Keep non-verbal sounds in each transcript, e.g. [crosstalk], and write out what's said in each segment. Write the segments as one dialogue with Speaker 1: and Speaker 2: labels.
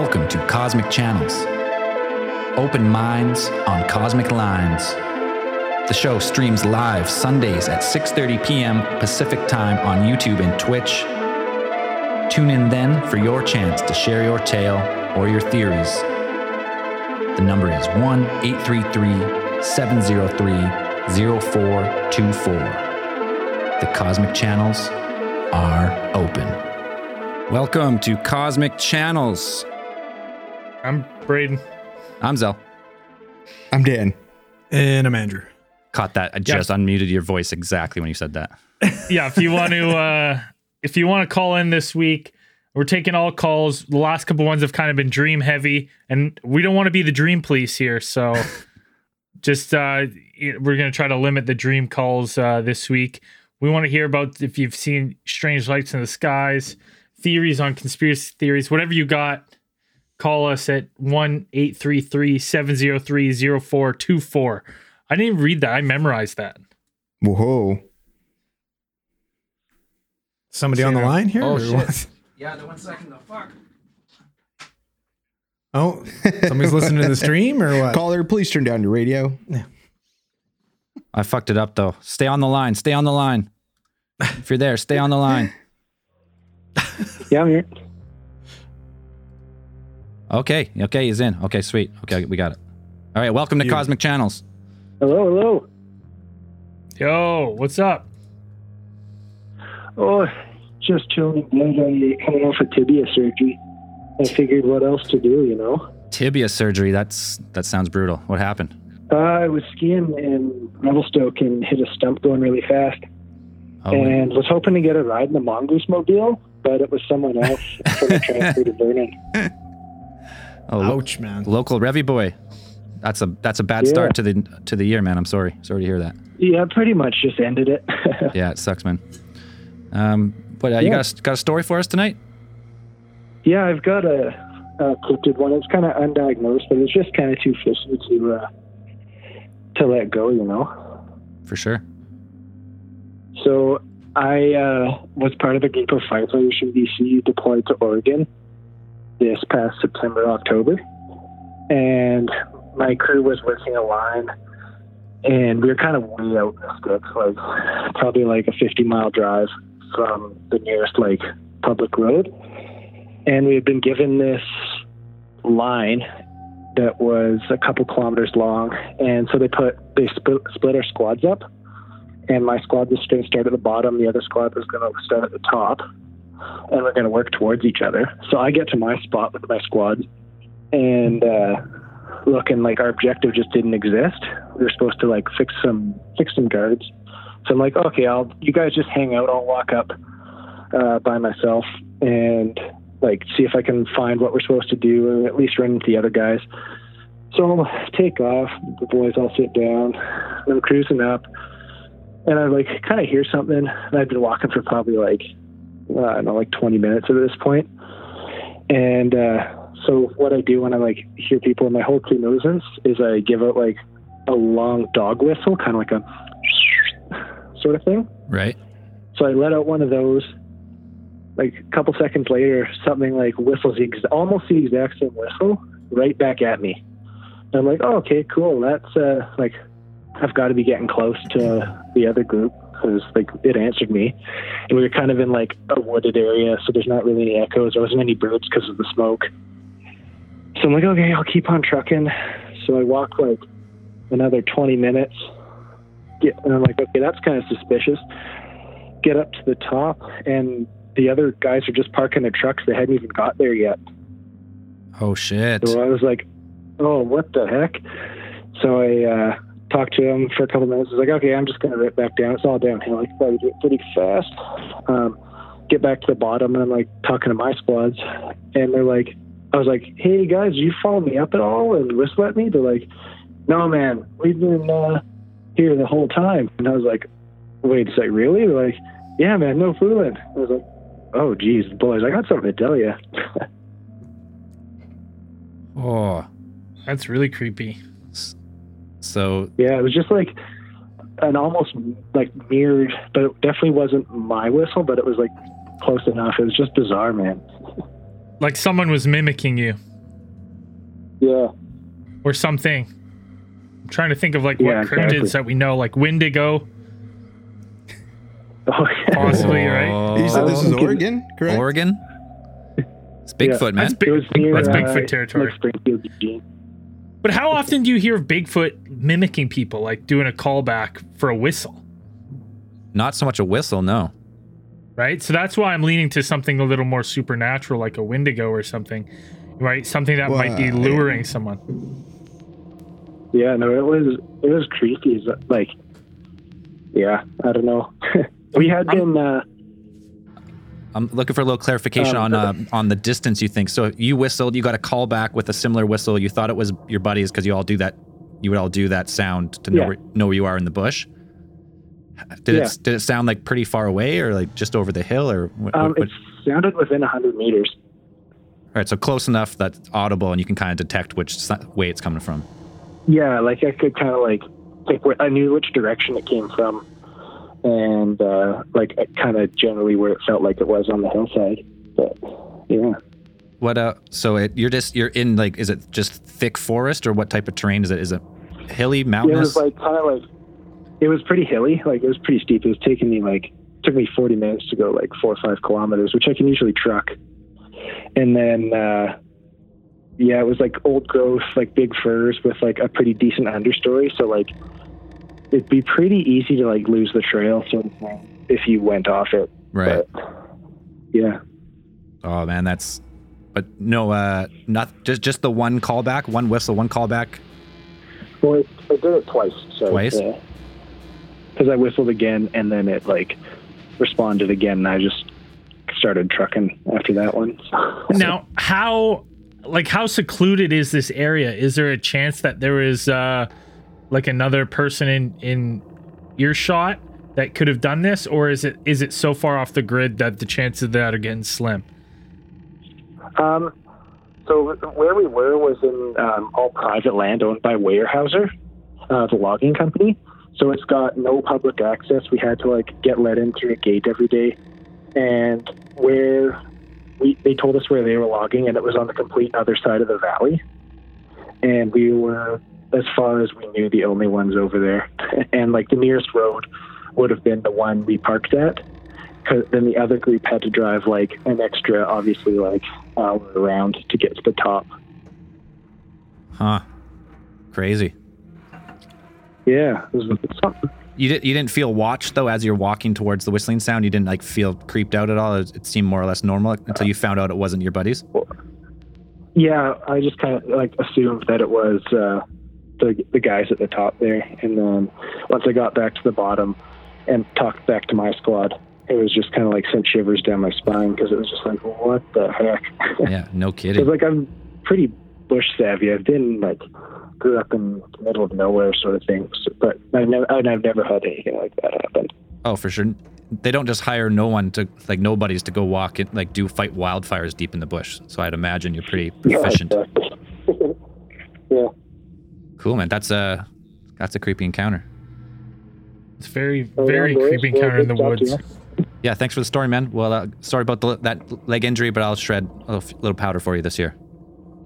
Speaker 1: Welcome to Cosmic Channels. Open minds on cosmic lines. The show streams live Sundays at 6:30 p.m. Pacific Time on YouTube and Twitch. Tune in then for your chance to share your tale or your theories. The number is 1-833-703-0424. The Cosmic Channels are open. Welcome to Cosmic Channels.
Speaker 2: I'm Braden.
Speaker 1: I'm Zell.
Speaker 3: I'm Dan.
Speaker 4: And I'm Andrew.
Speaker 1: Caught that. I just unmuted your voice exactly when you said that. [laughs]
Speaker 2: Yeah, if you want to, [laughs] uh, if you want to call in this week, we're taking all calls. The last couple ones have kind of been dream heavy, and we don't want to be the dream police here. So, [laughs] just uh, we're gonna try to limit the dream calls uh, this week. We want to hear about if you've seen strange lights in the skies, theories on conspiracy theories, whatever you got. Call us at 1 833 703 0424. I didn't even read that. I memorized that.
Speaker 3: Whoa.
Speaker 4: Somebody on the line here?
Speaker 1: Oh, shit.
Speaker 4: what?
Speaker 1: Yeah, the one second, the fuck.
Speaker 4: Oh, somebody's listening to the stream or what?
Speaker 3: Caller, please turn down your radio.
Speaker 1: I fucked it up though. Stay on the line. Stay on the line. If you're there, stay on the line.
Speaker 5: Yeah, I'm here.
Speaker 1: Okay. Okay, he's in. Okay, sweet. Okay, we got it. All right, welcome to
Speaker 4: You-
Speaker 1: Cosmic Channels.
Speaker 5: Hello, hello.
Speaker 2: Yo, what's up?
Speaker 5: Oh, just chilling. I'm coming off of tibia surgery. I figured what else to do, you know.
Speaker 1: Tibia surgery. That's that sounds brutal. What happened?
Speaker 5: Uh, I was skiing in Revelstoke and hit a stump going really fast,
Speaker 1: Oh,
Speaker 5: and was hoping to get a ride in the mongoose mobile, but it was someone else from the [laughs] transfer to Vernon.
Speaker 1: Oh lo-
Speaker 4: Ouch, man.
Speaker 1: local Revy boy. That's a that's a bad
Speaker 5: Yeah.
Speaker 1: start to the to the year, man. I'm sorry. Sorry to hear that.
Speaker 5: Yeah, pretty much just ended it. [laughs]
Speaker 1: Yeah, it sucks, man. Um, but uh, you got a, got a story for us tonight?
Speaker 5: yeah, I've got a, a cryptid one. It's kind of undiagnosed, but it's just kind of too fishy to uh, to let go, you know.
Speaker 1: For sure.
Speaker 5: So I uh, was part of a group of firefighters from BC deployed to Oregon this past September, October. And my crew was working a line, and we were kind of way out in the sticks, like probably like a 50 mile drive from the nearest like public road. And we had been given this line that was a couple kilometers long, and so they put they split, split our squads up and my squad was going to start at the bottom. The other squad was going to start at the top, and we're going to work towards each other. So I get to my spot with my squad, and uh, looking like our objective just didn't exist. We were supposed to like fix some fix some guards. So I'm like, okay, I'll you guys just hang out. I'll walk up uh, by myself and like see if I can find what we're supposed to do, and at least run into the other guys. So I'll take off. The boys all sit down. I'm cruising up and I like kind of hear something, and I've been walking for probably like uh, I don't know, like 20 minutes at this point. And uh, so what I do when I like hear people and my whole crew knows this is I give out like a long dog whistle, kind of like a [laughs] sort of thing.
Speaker 1: Right.
Speaker 5: So I let out one of those. Like a couple seconds later, something like whistles the ex- almost the exact same whistle right back at me. And I'm like, oh, okay, cool. That's uh, like I've got to be getting close to the other group because like it answered me, and we were kind of in like a wooded area, so there's not really any echoes. There wasn't any birds because of the smoke. So I'm like, okay, I'll keep on trucking. So I walk like another 20 minutes. Get, and I'm like, okay, that's kind of suspicious. Get up to the top, and the other guys are just parking their trucks. They hadn't even got there yet.
Speaker 1: Oh shit.
Speaker 5: So I was like, oh, what the heck? So I uh, talked to him for a couple minutes. Was like, okay, I'm just going to rip back down. It's all downhill. I could probably do it pretty fast. Um, get back to the bottom, and I'm like talking to my squads, and they're like, I was like, hey guys, you follow me up at all and whistle at me? They're like, no, man, we've been uh, here the whole time. And I was like, wait a sec, really? They're like, yeah, man, no fooling. I was like, oh, geez, boys, I got something to tell you. [laughs]
Speaker 1: Oh.
Speaker 2: That's really creepy.
Speaker 1: So
Speaker 5: Yeah, it was just like an almost like mirrored, but it definitely wasn't my whistle, but it was like close enough. It was just bizarre, man. [laughs]
Speaker 2: like someone was mimicking you
Speaker 5: Yeah.
Speaker 2: or something. I'm trying to think of like
Speaker 5: Yeah,
Speaker 2: what cryptids
Speaker 5: exactly.
Speaker 2: that we know, like Wendigo,
Speaker 5: Oh, yeah.
Speaker 2: possibly, right?
Speaker 1: Oh,
Speaker 3: You said this is Oregon, correct?
Speaker 1: Oregon? It's Bigfoot, man.
Speaker 2: That's big.
Speaker 5: It was near,
Speaker 2: that's
Speaker 5: uh,
Speaker 2: Bigfoot territory.
Speaker 5: Like Springfield, Eugene.
Speaker 2: But how often do you hear of Bigfoot mimicking people, like doing a callback for a whistle?
Speaker 1: Not so much a whistle, no.
Speaker 2: Right. So that's why I'm leaning to something a little more supernatural, like a Wendigo or something. Right. Something that might be
Speaker 3: Well,
Speaker 2: luring someone.
Speaker 5: Yeah, no, it was it was creepy. Like, yeah, I don't know. [laughs] we had been. Uh,
Speaker 1: I'm looking for a little clarification
Speaker 5: Um,
Speaker 1: on uh, on the distance you think. So you whistled, you got a call back with a similar whistle. You thought it was your buddies because you all do that. You would all do that sound to know
Speaker 5: Yeah.
Speaker 1: where, know where you are in the bush. Did
Speaker 5: Yeah.
Speaker 1: it did it sound like pretty far away or like just over the hill or what,
Speaker 5: um,
Speaker 1: what-
Speaker 5: it sounded within hundred meters.
Speaker 1: all right? So close enough that it's audible and you can kind of detect which way it's coming from.
Speaker 5: Yeah, like I could kind of like think where I knew which direction it came from, and uh, like kind of generally where it felt like it was on the hillside. But yeah,
Speaker 1: What uh? So it, you're just you're in like is it just thick forest or what type of terrain is it? Is it hilly,
Speaker 5: yeah, it
Speaker 1: mountainous?
Speaker 5: was like kind of like it was pretty hilly. Like it was pretty steep. It was taking me like took me forty minutes to go like four or five kilometers, which I can usually truck. And then uh, yeah, it was like old growth, like big firs with like a pretty decent understory. So like it'd be pretty easy to like lose the trail sort of thing if you went off it.
Speaker 1: right.
Speaker 5: But, yeah.
Speaker 1: Oh man, that's. But no, uh, not just just the one callback, one whistle, one callback.
Speaker 5: Well, it, I did it twice. So,
Speaker 1: Twice?
Speaker 5: Because I whistled again, and then it like responded again, and I just started trucking after that one. [laughs]
Speaker 2: Now, how like how secluded is this area? Is there a chance that there is uh like another person in in earshot that could have done this, or is it is it so far off the grid that the chances of that are getting slim?
Speaker 5: Um, so where we were was in um, all private land owned by Weyerhaeuser, uh, the logging company. So it's got no public access. We had to like get let in through a gate every day, and where we they told us where they were logging, and it was on the complete other side of the valley, and we were as far as we knew the only ones over there, [laughs] and like the nearest road would have been the one we parked at. 'Cause then the other group had to drive like an extra, obviously like hour around to get to the top.
Speaker 1: Huh. Crazy.
Speaker 5: Yeah, it was something.
Speaker 1: You did. You didn't feel watched though as you're walking towards the whistling sound. You didn't like feel creeped out at all. It, it seemed more or less normal until you found out it wasn't your buddies.
Speaker 5: Yeah, I just kind of like assumed that it was uh, the the guys at the top there, and then once I got back to the bottom and talked back to my squad, it was just kind of like sent shivers down my spine because it was just like, what the heck? [laughs]
Speaker 1: Yeah. No
Speaker 5: Because
Speaker 1: kidding.
Speaker 5: like I'm pretty bush savvy. I've been like grew up in the middle of nowhere sort of thing, so, but I've never I've never had anything like that happen.
Speaker 1: Oh, for sure. They don't just hire no one to like nobodies to go walk and like do fight wildfires deep in the bush. So I'd imagine you're pretty [laughs] proficient. [laughs]
Speaker 5: Yeah, exactly. yeah.
Speaker 1: Cool, man. That's a that's a creepy encounter.
Speaker 2: It's very
Speaker 5: Oh,
Speaker 2: very
Speaker 5: yeah, boys.
Speaker 2: creepy
Speaker 5: Well,
Speaker 2: encounter in the
Speaker 5: good talk to
Speaker 2: woods.
Speaker 1: Yeah, thanks for the story, man. Well, uh, sorry about the, that leg injury, but I'll shred a little, little powder for you this year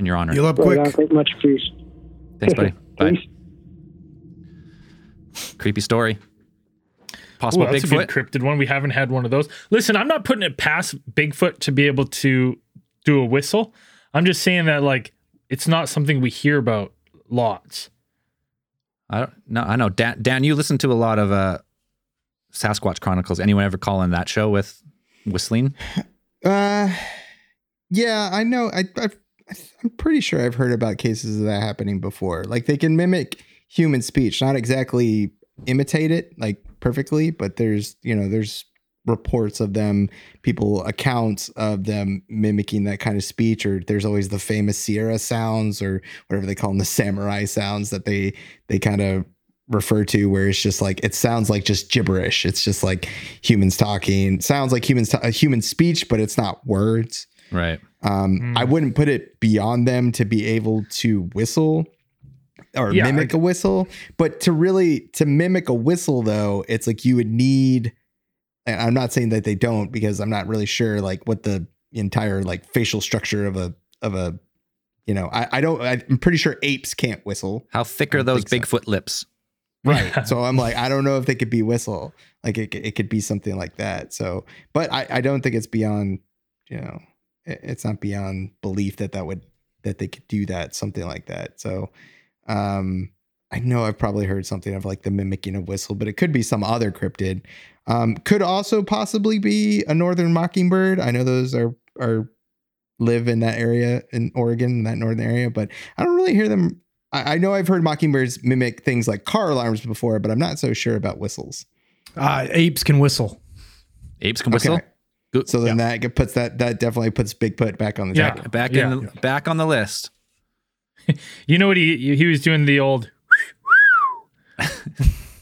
Speaker 1: in your honor.
Speaker 4: Heal up
Speaker 5: Well,
Speaker 4: quick.
Speaker 5: yeah, thank you much for your
Speaker 1: Thanks, buddy. [laughs] Bye.
Speaker 5: Peace.
Speaker 1: Creepy story.
Speaker 2: Ooh,
Speaker 1: Possible
Speaker 2: that's a
Speaker 1: Bigfoot.
Speaker 2: good cryptid one. We haven't had one of those. Listen, I'm not putting it past Bigfoot to be able to do a whistle. I'm just saying that like it's not something we hear about lots.
Speaker 1: I don't no, I know. Dan, Dan, you listen to a lot of uh, Sasquatch Chronicles. Anyone ever call in that show with whistling? [laughs]
Speaker 3: Uh, yeah, I know. I, I I'm pretty sure I've heard about cases of that happening before. Like they can mimic human speech, not exactly imitate it like perfectly, but there's you know there's reports of them, people accounts of them mimicking that kind of speech. Or there's always the famous Sierra sounds or whatever they call them, the samurai sounds that they they kind of refer to where it's just like it sounds like just gibberish it's just like humans talking sounds like humans ta- a human speech but it's not words
Speaker 1: Right.
Speaker 3: um
Speaker 2: Mm.
Speaker 3: i wouldn't put it beyond them to be able to whistle or
Speaker 2: Yeah,
Speaker 3: mimic
Speaker 2: I-
Speaker 3: a whistle but to really to mimic a whistle though it's like you would need and i'm not saying that they don't because i'm not really sure like what the entire like facial structure of a of a you know I, I don't I'm pretty sure apes can't whistle
Speaker 1: How thick are those
Speaker 3: think so.
Speaker 1: Bigfoot lips?
Speaker 3: right [laughs] so I'm like I don't know if they could be whistle like it, it could be something like that so but I I don't think it's beyond you know it- it's not beyond belief that that would that they could do that something like that so um I know I've probably heard something of like the mimicking of whistle, but it could be some other cryptid. Um, could also possibly be a northern mockingbird. I know those are are live in that area in Oregon, in that northern area, but I don't really hear them. I, I know I've heard mockingbirds mimic things like car alarms before, but I'm not so sure about whistles.
Speaker 4: Uh, apes can whistle.
Speaker 1: Apes can whistle.
Speaker 3: Okay. So then that puts that that definitely puts Bigfoot back on the
Speaker 2: Yeah.
Speaker 3: table.
Speaker 1: Back
Speaker 2: Yeah.
Speaker 1: in back on the list. [laughs]
Speaker 2: You know what he he was doing the old [laughs]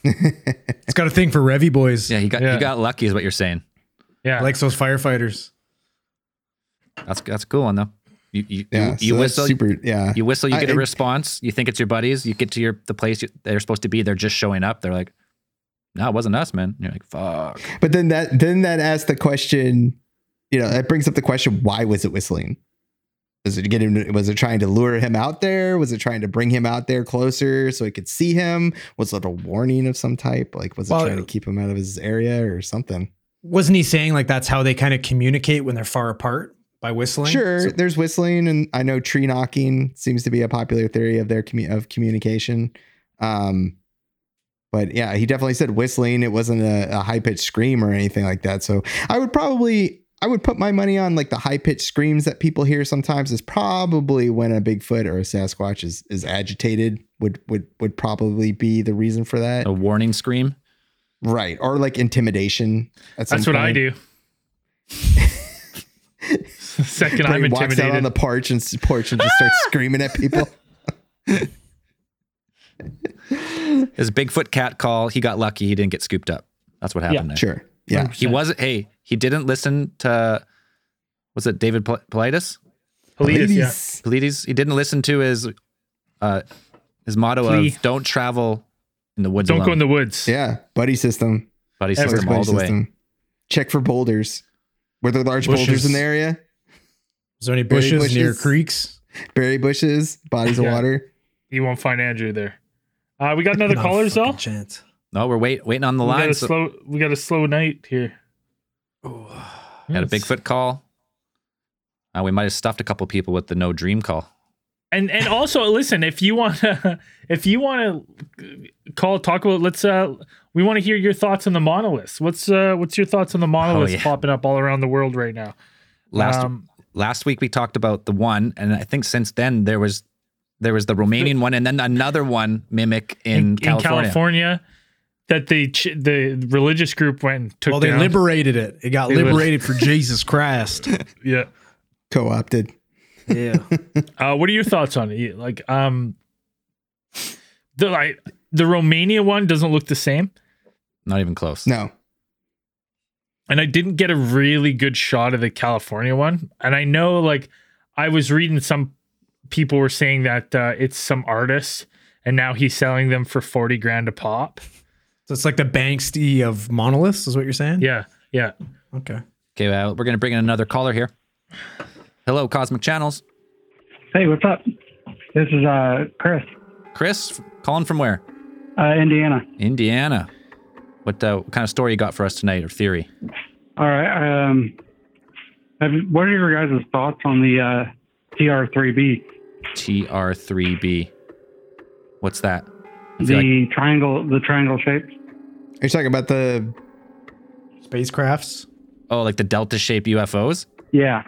Speaker 2: [laughs]
Speaker 4: It's got a thing for Revy boys.
Speaker 1: Yeah, he got
Speaker 2: Yeah.
Speaker 1: he got lucky, is what you're saying.
Speaker 2: yeah.
Speaker 4: Likes those firefighters.
Speaker 1: That's that's a cool one though. You you
Speaker 3: Yeah,
Speaker 1: you, you
Speaker 3: so
Speaker 1: whistle.
Speaker 3: super. Yeah,
Speaker 1: You whistle, you get a
Speaker 3: I-
Speaker 1: response. You think it's your buddies. You get to your the place you, they're supposed to be. They're just showing up. They're like, "No, it wasn't us, man." And you're like, "Fuck."
Speaker 3: But then that then that asks the question, you know, that brings up the question: Why was it whistling? Was it to get him? Was it trying to lure him out there? Was it trying to bring him out there closer so he could see him? Was it a warning of some type? Like, was it
Speaker 4: Well,
Speaker 3: trying to keep him out of his area or something?
Speaker 4: Wasn't he saying like that's how they kind of communicate when they're far apart by whistling?
Speaker 3: Sure,
Speaker 4: So-
Speaker 3: there's whistling, and I know tree knocking seems to be a popular theory of their commu- of communication. Um, but yeah, he definitely said whistling. It wasn't a, a high pitched scream or anything like that. So I would probably I would put my money on like the high pitched screams that people hear sometimes is probably when a Bigfoot or a Sasquatch is is agitated. Would would would probably be the reason for that,
Speaker 1: A warning scream.
Speaker 3: right? Or like intimidation. At some
Speaker 2: That's what I do. [laughs] Second, I'm
Speaker 3: He walks out on the porch and porch and just starts [laughs] screaming at people.
Speaker 1: His Bigfoot cat call. He got lucky. He didn't get scooped up. That's what happened there.
Speaker 3: Sure. Yeah.
Speaker 1: He wasn't. Hey, he didn't listen to. Was it David Pol- Paulides?
Speaker 2: Paulides, yeah.
Speaker 1: Paulides. He didn't listen to his uh his motto
Speaker 2: Plea.
Speaker 1: of "Don't travel in the woods
Speaker 2: Don't
Speaker 1: alone."
Speaker 2: go in the woods.
Speaker 3: Yeah. Buddy system.
Speaker 1: buddy
Speaker 2: Ever.
Speaker 1: system
Speaker 3: Buddy
Speaker 1: all the way.
Speaker 3: system. Check for boulders. Were there large boulders in the area?
Speaker 4: Is there any
Speaker 3: Berry
Speaker 4: bushes, near creeks?
Speaker 3: Berry bushes, bodies of water.
Speaker 2: You won't find Andrew there. Uh, we got another caller,
Speaker 4: fucking
Speaker 2: though.
Speaker 4: Chance.
Speaker 1: No, we're wait waiting on the
Speaker 2: We got
Speaker 1: line.
Speaker 2: a
Speaker 1: So,
Speaker 2: slow. We got a slow night here. [sighs]
Speaker 1: had a Bigfoot call. Uh, we might have stuffed a couple people with the no dream call.
Speaker 2: And and also listen, if you want to, [laughs] if you want to call, talk about, let's. uh We want to hear your thoughts on the monoliths. What's uh What's your thoughts on the monoliths
Speaker 1: Oh, yeah.
Speaker 2: popping up all around the world right now?
Speaker 1: Last
Speaker 2: Um,
Speaker 1: last week we talked about the one, and I think since then there was there was the Romanian one, and then another one mimic in, California.
Speaker 2: California, that the ch- the religious group went and took
Speaker 4: Well, they
Speaker 2: down.
Speaker 4: liberated it. It got
Speaker 2: They li-
Speaker 4: liberated for [laughs] Jesus Christ.
Speaker 2: yeah.
Speaker 3: Co opted.
Speaker 4: Yeah. [laughs]
Speaker 2: Uh, what are your thoughts on it? Like, um, the like the Romania one doesn't look the same,
Speaker 1: Not even close.
Speaker 3: No.
Speaker 2: and I didn't get a really good shot of the California one. And I know, like, I was reading some people were saying that uh, it's some artist, and now he's selling them for forty grand a pop.
Speaker 4: So it's like the Banksy of monoliths, is what you're saying?
Speaker 2: Yeah, yeah.
Speaker 4: Okay.
Speaker 1: Okay, uh, we're gonna bring in another caller here. Hello, Cosmic Channels.
Speaker 6: Hey, what's up? This is uh Chris,
Speaker 1: Chris, calling from where?
Speaker 6: uh, Indiana.
Speaker 1: Indiana. What, uh, what kind of story you got for us tonight, or theory?
Speaker 6: All right. Um, have, what are your guys' thoughts on the uh, TR3B,
Speaker 1: TR3B. What's that?
Speaker 6: The
Speaker 1: like
Speaker 6: triangle, the triangle shape?
Speaker 3: You're talking about the
Speaker 4: Spacecrafts.
Speaker 1: oh, like the delta shaped UFOs.
Speaker 6: Yeah.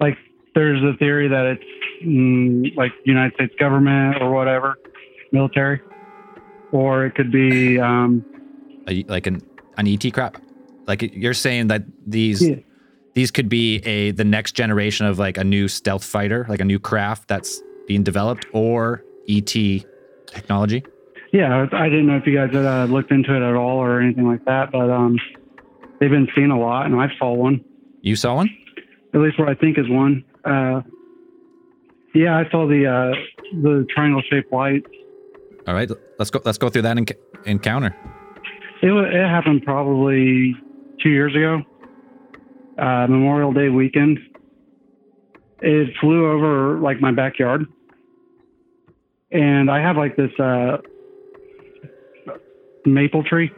Speaker 6: Like, there's a theory that it's mm, like United States government or whatever, military, or it could be um,
Speaker 1: A, like an an ET crap. Like you're saying that these
Speaker 6: Yeah.
Speaker 1: these could be a the next generation of like a new stealth fighter, like a new craft that's being developed, or ET technology.
Speaker 6: Yeah, I didn't know if you guys had uh, looked into it at all or anything like that, but um, they've been seen a lot, and I saw one.
Speaker 1: You saw one?
Speaker 6: At least what I think is one. Uh, yeah, I saw the uh, the triangle shaped light.
Speaker 1: All right, let's go. Let's go through that enc- encounter.
Speaker 6: It wa- it happened probably two years ago. uh, Memorial Day weekend. It flew over like my backyard, and I have like this uh, maple tree.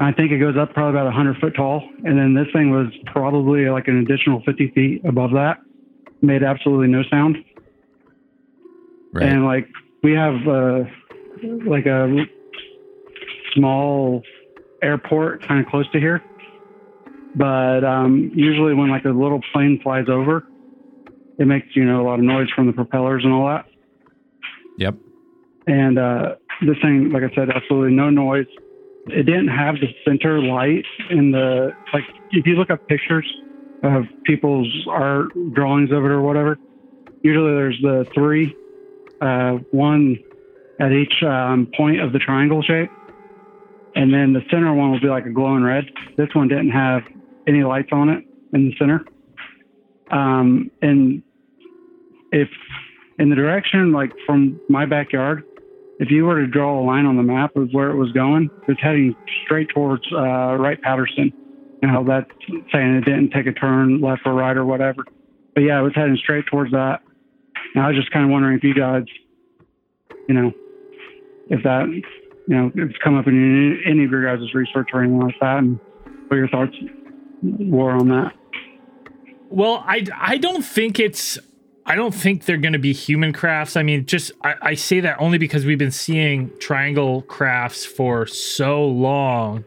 Speaker 6: I think it goes up probably about 100 foot tall, and then this thing was probably like an additional 50 feet above that. Made absolutely no sound,
Speaker 1: Right.
Speaker 6: and like we have uh, like a small airport kind of close to here. But um, usually when like a little plane flies over, it makes you know a lot of noise from the propellers and all that.
Speaker 1: Yep.
Speaker 6: And uh, this thing, like I said, absolutely no noise. It didn't have the center light in the like. If you look up pictures of people's art drawings of it or whatever, usually there's the three, uh, one at each um, point of the triangle shape, and then the center one will be like a glowing red. This one didn't have any lights on it in the center. Um, and if in the direction like from my backyard, if you were to draw a line on the map of where it was going, it's heading straight towards uh, Wright Patterson. You know, that's saying it didn't take a turn left or right or whatever. But yeah, it was heading straight towards that. And I was just kind of wondering if you guys, you know, if that, you know, it's come up in any, any of your guys' research or anything like that, and what your thoughts were on that.
Speaker 2: Well, I I don't think it's I don't think they're going to be human crafts. I mean, just I, I say that only because we've been seeing triangle crafts for so long,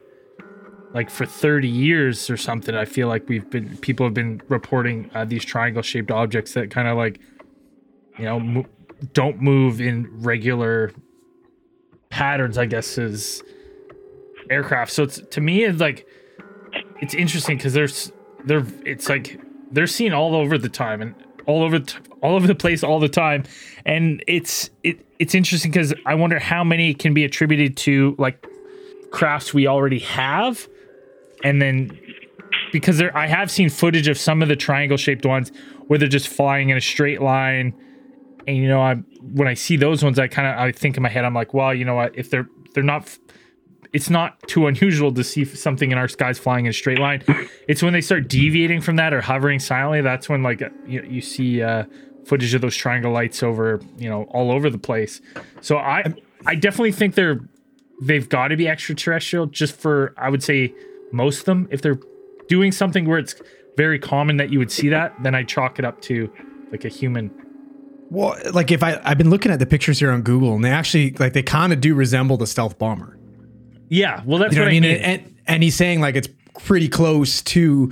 Speaker 2: like for thirty years or something. I feel like we've been people have been reporting uh, these triangle shaped objects that kind of like, you know, mo- don't move in regular patterns. I guess is aircraft. So it's to me it's like it's interesting because there's they're it's like they're seen all over the time and all over t- all over the place all the time. And it's it it's interesting because i wonder how many can be attributed to like crafts we already have. And then because there i have seen footage of some of the triangle shaped ones where they're just flying in a straight line. And you know i when i see those ones i kind of i think in my head i'm like well you know what? If they're they're not it's not too unusual to see something in our skies flying in a straight line. It's when they start deviating from that or hovering silently. That's when like you, you see uh, footage of those triangle lights over you know all over the place. So I I definitely think they're they've got to be extraterrestrial. Just for I would say most of them. If they're doing something where it's very common that you would see that, then I chalk it up to like a human.
Speaker 4: Well, like if I I've been looking at the pictures here on Google, and they actually like they kind of do resemble the stealth bomber.
Speaker 2: Yeah, well that's
Speaker 4: You know
Speaker 2: what,
Speaker 4: what I mean?
Speaker 2: mean.
Speaker 4: And and he's saying like it's pretty close to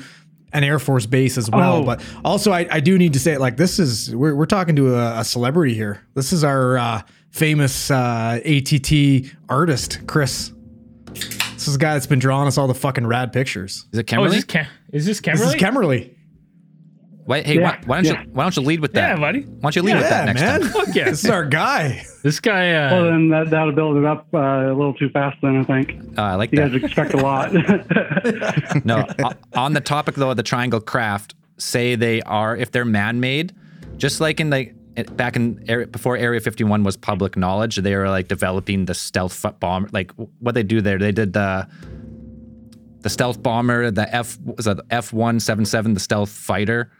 Speaker 4: an Air Force base as well.
Speaker 2: Oh.
Speaker 4: But also, I, I do need to say like this is we're we're talking to a, a celebrity here. This is our uh, famous uh, ATT artist, Chris. This is the guy that's been drawing us all the fucking rad pictures.
Speaker 1: Is it
Speaker 2: oh, is
Speaker 1: Kimberly?
Speaker 2: this Cam- is this
Speaker 4: This
Speaker 2: Kimberly?
Speaker 4: is Kemmerly.
Speaker 1: Why, hey,
Speaker 6: Yeah,
Speaker 1: why, why don't
Speaker 6: yeah.
Speaker 1: you why don't you lead with that?
Speaker 2: Yeah, buddy.
Speaker 1: Why don't you lead with that next
Speaker 4: man.
Speaker 1: time?
Speaker 2: Fuck yeah.
Speaker 4: This is our guy.
Speaker 2: This guy. Uh,
Speaker 6: Well, then that, that'll build it up uh, a little too fast, then I think.
Speaker 1: Oh, I like that.
Speaker 6: You
Speaker 1: that.
Speaker 6: guys expect a lot. [laughs] [laughs]
Speaker 1: No, o- on the topic though of the triangle craft, say they are if they're man-made, just like in like back in area, before Area 51 was public knowledge, they were like developing the stealth f- bomber. Like what they do there, they did the the stealth bomber, the F was that F one seven seven, the stealth fighter.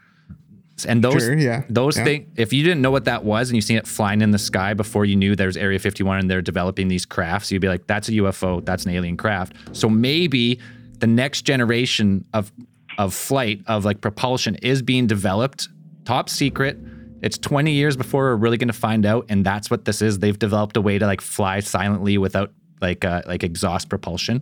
Speaker 1: And those,
Speaker 3: Sure, yeah,
Speaker 1: those
Speaker 3: yeah.
Speaker 1: things. If you didn't know what that was, and you seen it flying in the sky before you knew there's Area 51 and they're developing these crafts, you'd be like, "That's a UFO. That's an alien craft." So maybe the next generation of of flight of like propulsion is being developed, top secret. It's 20 years before we're really going to find out, and that's what this is. They've developed a way to like fly silently without like uh, like exhaust propulsion.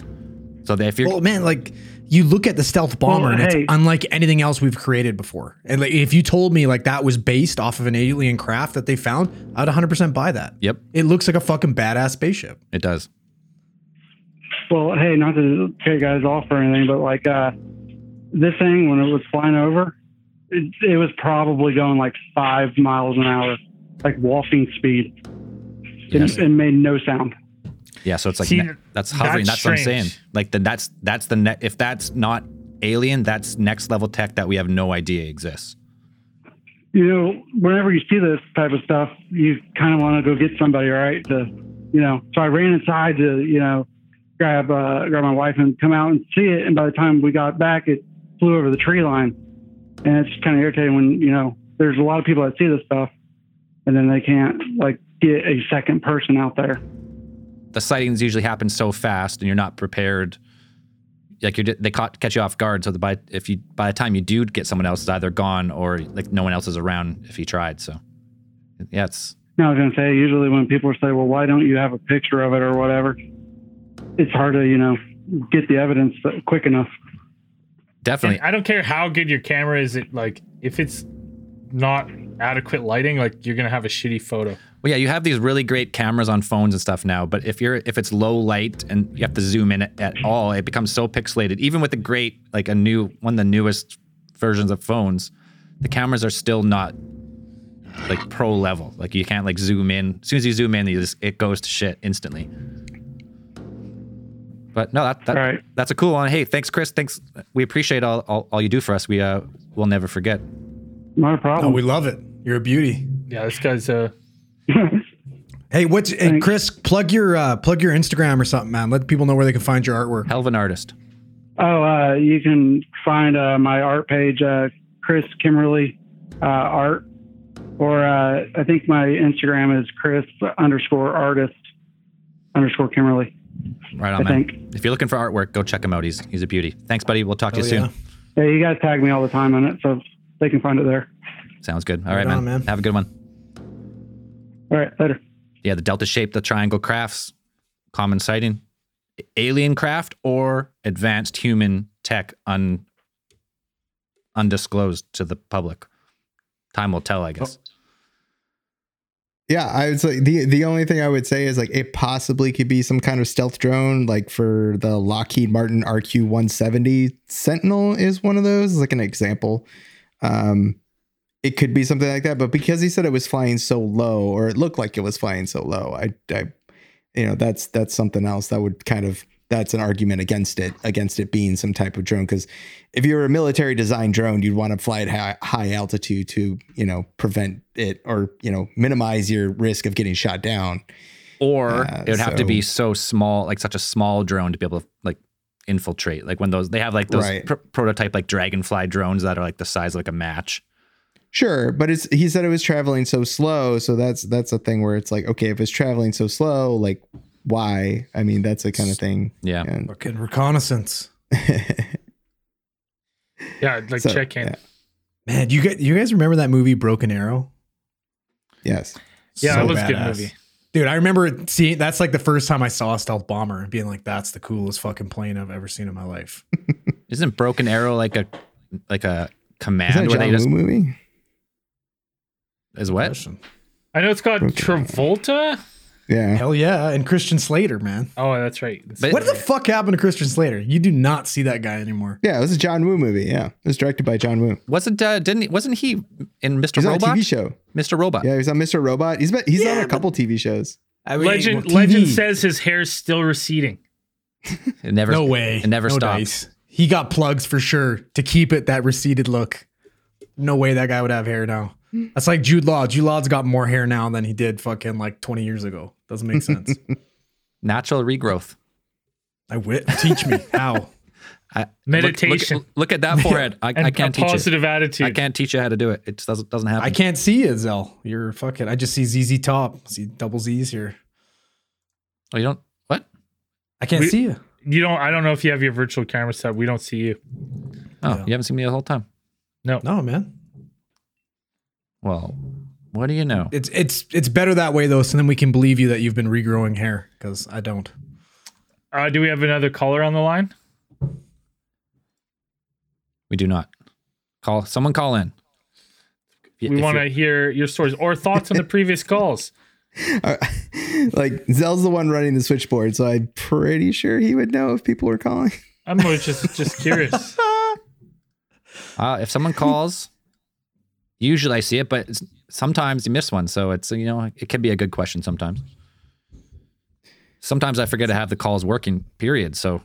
Speaker 1: So that if you're
Speaker 4: Well, man, like you look at the stealth bomber,
Speaker 6: Well,
Speaker 4: and it's
Speaker 6: hey.
Speaker 4: unlike anything else we've created before. And like, if you told me like that was based off of an alien craft that they found, I'd 100% buy that.
Speaker 1: Yep.
Speaker 4: It looks like a fucking badass spaceship.
Speaker 1: it does.
Speaker 6: well, hey, not to get you guys off or anything, but like uh, this thing, when it was flying over, it, it was probably going like five miles an hour, like walking speed. It,
Speaker 1: Yes.
Speaker 6: it made no sound.
Speaker 1: Yeah, so it's like
Speaker 2: See,
Speaker 1: ne- that's hovering.
Speaker 2: that's
Speaker 1: That's, what I'm saying. Like the, that's that's the ne- if that's not alien, that's next level tech that we have no idea exists.
Speaker 6: you know, whenever you see this type of stuff, you kind of want to go get somebody, right? To, you know, so I ran inside to, you know, grab uh, grab my wife and come out and see it. And by the time we got back, it flew over the tree line, and it's kind of irritating when you know there's a lot of people that see this stuff, and then they can't like get a second person out there.
Speaker 1: The sightings usually happen so fast, and you're not prepared. Like you, they caught, catch you off guard. So the, by if you by the time you do get someone else, it's either gone or like no one else is around if he tried. So yeah, it's
Speaker 6: No, I was gonna say usually when people say, "Well, why don't you have a picture of it or whatever?" It's hard to you know get the evidence quick enough.
Speaker 1: definitely
Speaker 2: And I don't care how good your camera is. It like if it's not adequate lighting, like you're gonna have a shitty photo.
Speaker 1: Well, yeah, you have these really great cameras on phones and stuff now, but if you're if it's low light and you have to zoom in at, at all, it becomes so pixelated. Even with the great like a new one of the newest versions of phones, the cameras are still not like pro level. Like you can't like zoom in. As soon as you zoom in, you just, it goes to shit instantly. But no, that, that
Speaker 6: All right.
Speaker 1: that's a cool one. Hey, thanks, Chris. Thanks. We appreciate all, all, all you do for us. We uh we'll never forget.
Speaker 6: Not a
Speaker 4: Oh,
Speaker 6: problem.
Speaker 4: we love it. You're a beauty.
Speaker 2: Yeah, this guy's uh [laughs]
Speaker 4: Hey, what's hey, Chris? Plug your uh, plug your Instagram or something, man. Let people know where they can find your artwork.
Speaker 1: Hell of an artist.
Speaker 6: oh, uh, you can find uh, my art page, uh, Chris Kimberly uh, Art, or uh, I think my Instagram is Chris underscore artist underscore Kimberly.
Speaker 1: Right on,
Speaker 6: I
Speaker 1: man.
Speaker 6: think.
Speaker 1: If you're looking for artwork, go check him out. He's he's a beauty. Thanks, buddy. We'll talk to you
Speaker 4: Oh,
Speaker 1: soon.
Speaker 4: yeah.
Speaker 6: Yeah, you guys tag me all the time on it, so they can find it there.
Speaker 1: Sounds good. All
Speaker 4: Right
Speaker 1: right, man.
Speaker 4: on, man.
Speaker 1: Have a good one.
Speaker 6: All right, later.
Speaker 1: Yeah, the delta shape, the triangle crafts, common sighting, alien craft, or advanced human tech un undisclosed to the public. Time will tell, I guess.
Speaker 3: Yeah, I would say the the only thing I would say is like it possibly could be some kind of stealth drone, like for the Lockheed Martin RQ 170 Sentinel is one of those, like an example. Um, it could be something like that, but because he said it was flying so low, or it looked like it was flying so low, I, I, you know, that's that's something else that would kind of that's an argument against it, against it being some type of drone. Because if you're a military design drone, you'd want to fly at high, high altitude to, you know, prevent it or, you know, minimize your risk of getting shot down.
Speaker 1: Or
Speaker 3: Uh,
Speaker 1: it would have to be so small, like such a small drone to be able to like infiltrate. Like when those they have like those
Speaker 3: Right.
Speaker 1: pr- prototype like dragonfly drones that are like the size of like a match.
Speaker 3: Sure, but it's he said it was traveling so slow, so that's that's a thing where it's like, okay, if it's traveling so slow, like why? I mean, that's a kind of thing.
Speaker 1: Yeah.
Speaker 3: And
Speaker 4: Fucking reconnaissance. [laughs]
Speaker 2: yeah, like
Speaker 3: So,
Speaker 2: check in.
Speaker 3: yeah.
Speaker 4: Man, you get you guys remember that movie Broken Arrow?
Speaker 3: yes.
Speaker 2: Yeah,
Speaker 4: So
Speaker 2: that was a good movie.
Speaker 4: Dude, I remember seeing that's like the first time I saw a stealth bomber being like, that's the coolest fucking plane I've ever seen in my life.
Speaker 1: Isn't Broken Arrow like a like a command
Speaker 3: Is that
Speaker 1: command
Speaker 3: a
Speaker 1: where
Speaker 3: John
Speaker 1: they
Speaker 3: Woo
Speaker 1: just
Speaker 3: movie?
Speaker 1: Is what?
Speaker 4: Question.
Speaker 2: I know it's called
Speaker 3: Okay.
Speaker 2: Travolta.
Speaker 3: Yeah.
Speaker 4: Hell yeah. And Christian Slater, man.
Speaker 2: Oh, that's right. That's
Speaker 1: But-
Speaker 4: What the fuck happened to Christian Slater? You do not see that guy anymore.
Speaker 3: Yeah, it was a John Woo movie. Yeah. It was directed by John Woo.
Speaker 1: Wasn't uh, didn't he, wasn't he in Mr.
Speaker 3: He's on a
Speaker 1: Robot?
Speaker 3: TV show.
Speaker 1: Mr. Robot.
Speaker 3: Yeah, he's on Mr. Robot. He's been, he's on a couple TV shows.
Speaker 4: I mean,
Speaker 2: legend
Speaker 4: well,
Speaker 2: legend says his hair's still receding. [laughs]
Speaker 1: It never
Speaker 4: No way.
Speaker 1: It never
Speaker 4: no
Speaker 1: stopped.
Speaker 4: dice. He got plugs for sure to keep it that receded look. No way that guy would have hair now. That's like Jude Law. Jude Law's got more hair now than he did fucking like 20 years ago. Doesn't make sense. [laughs]
Speaker 1: Natural regrowth.
Speaker 4: I wit. Teach me how. [laughs]
Speaker 1: I,
Speaker 2: Meditation.
Speaker 1: Look, look, look at that forehead. I, [laughs]
Speaker 2: And
Speaker 1: I can't
Speaker 2: a
Speaker 1: teach it.
Speaker 2: positive attitude.
Speaker 1: I can't teach you how to do it. It just doesn't doesn't happen.
Speaker 4: I can't see you, Zell. You're fucking. I just see ZZ Top. See double Z's here.
Speaker 1: Oh, you don't. What?
Speaker 4: I can't
Speaker 2: We-
Speaker 4: see you.
Speaker 2: You don't. I don't know if you have your virtual camera set. We don't see you.
Speaker 1: Oh,
Speaker 4: Yeah.
Speaker 1: you haven't seen me the whole time.
Speaker 2: No.
Speaker 4: No, man.
Speaker 1: Well, what do you know?
Speaker 4: It's it's it's better that way though, so then we can believe you that you've been regrowing hair because I don't.
Speaker 2: Uh, do we have another caller on the line?
Speaker 1: We do not. Call someone. Call in. If
Speaker 2: We want to hear your stories or thoughts on the previous calls. [laughs]
Speaker 3: Uh, like Zell's the one running the switchboard, so I'm pretty sure he would know if people were calling.
Speaker 2: I'm just just curious. [laughs]
Speaker 1: Uh, if someone calls, usually I see it, but it's, sometimes you miss one. So it's you know it can be a good question sometimes. Sometimes I forget to have the calls working. Period. So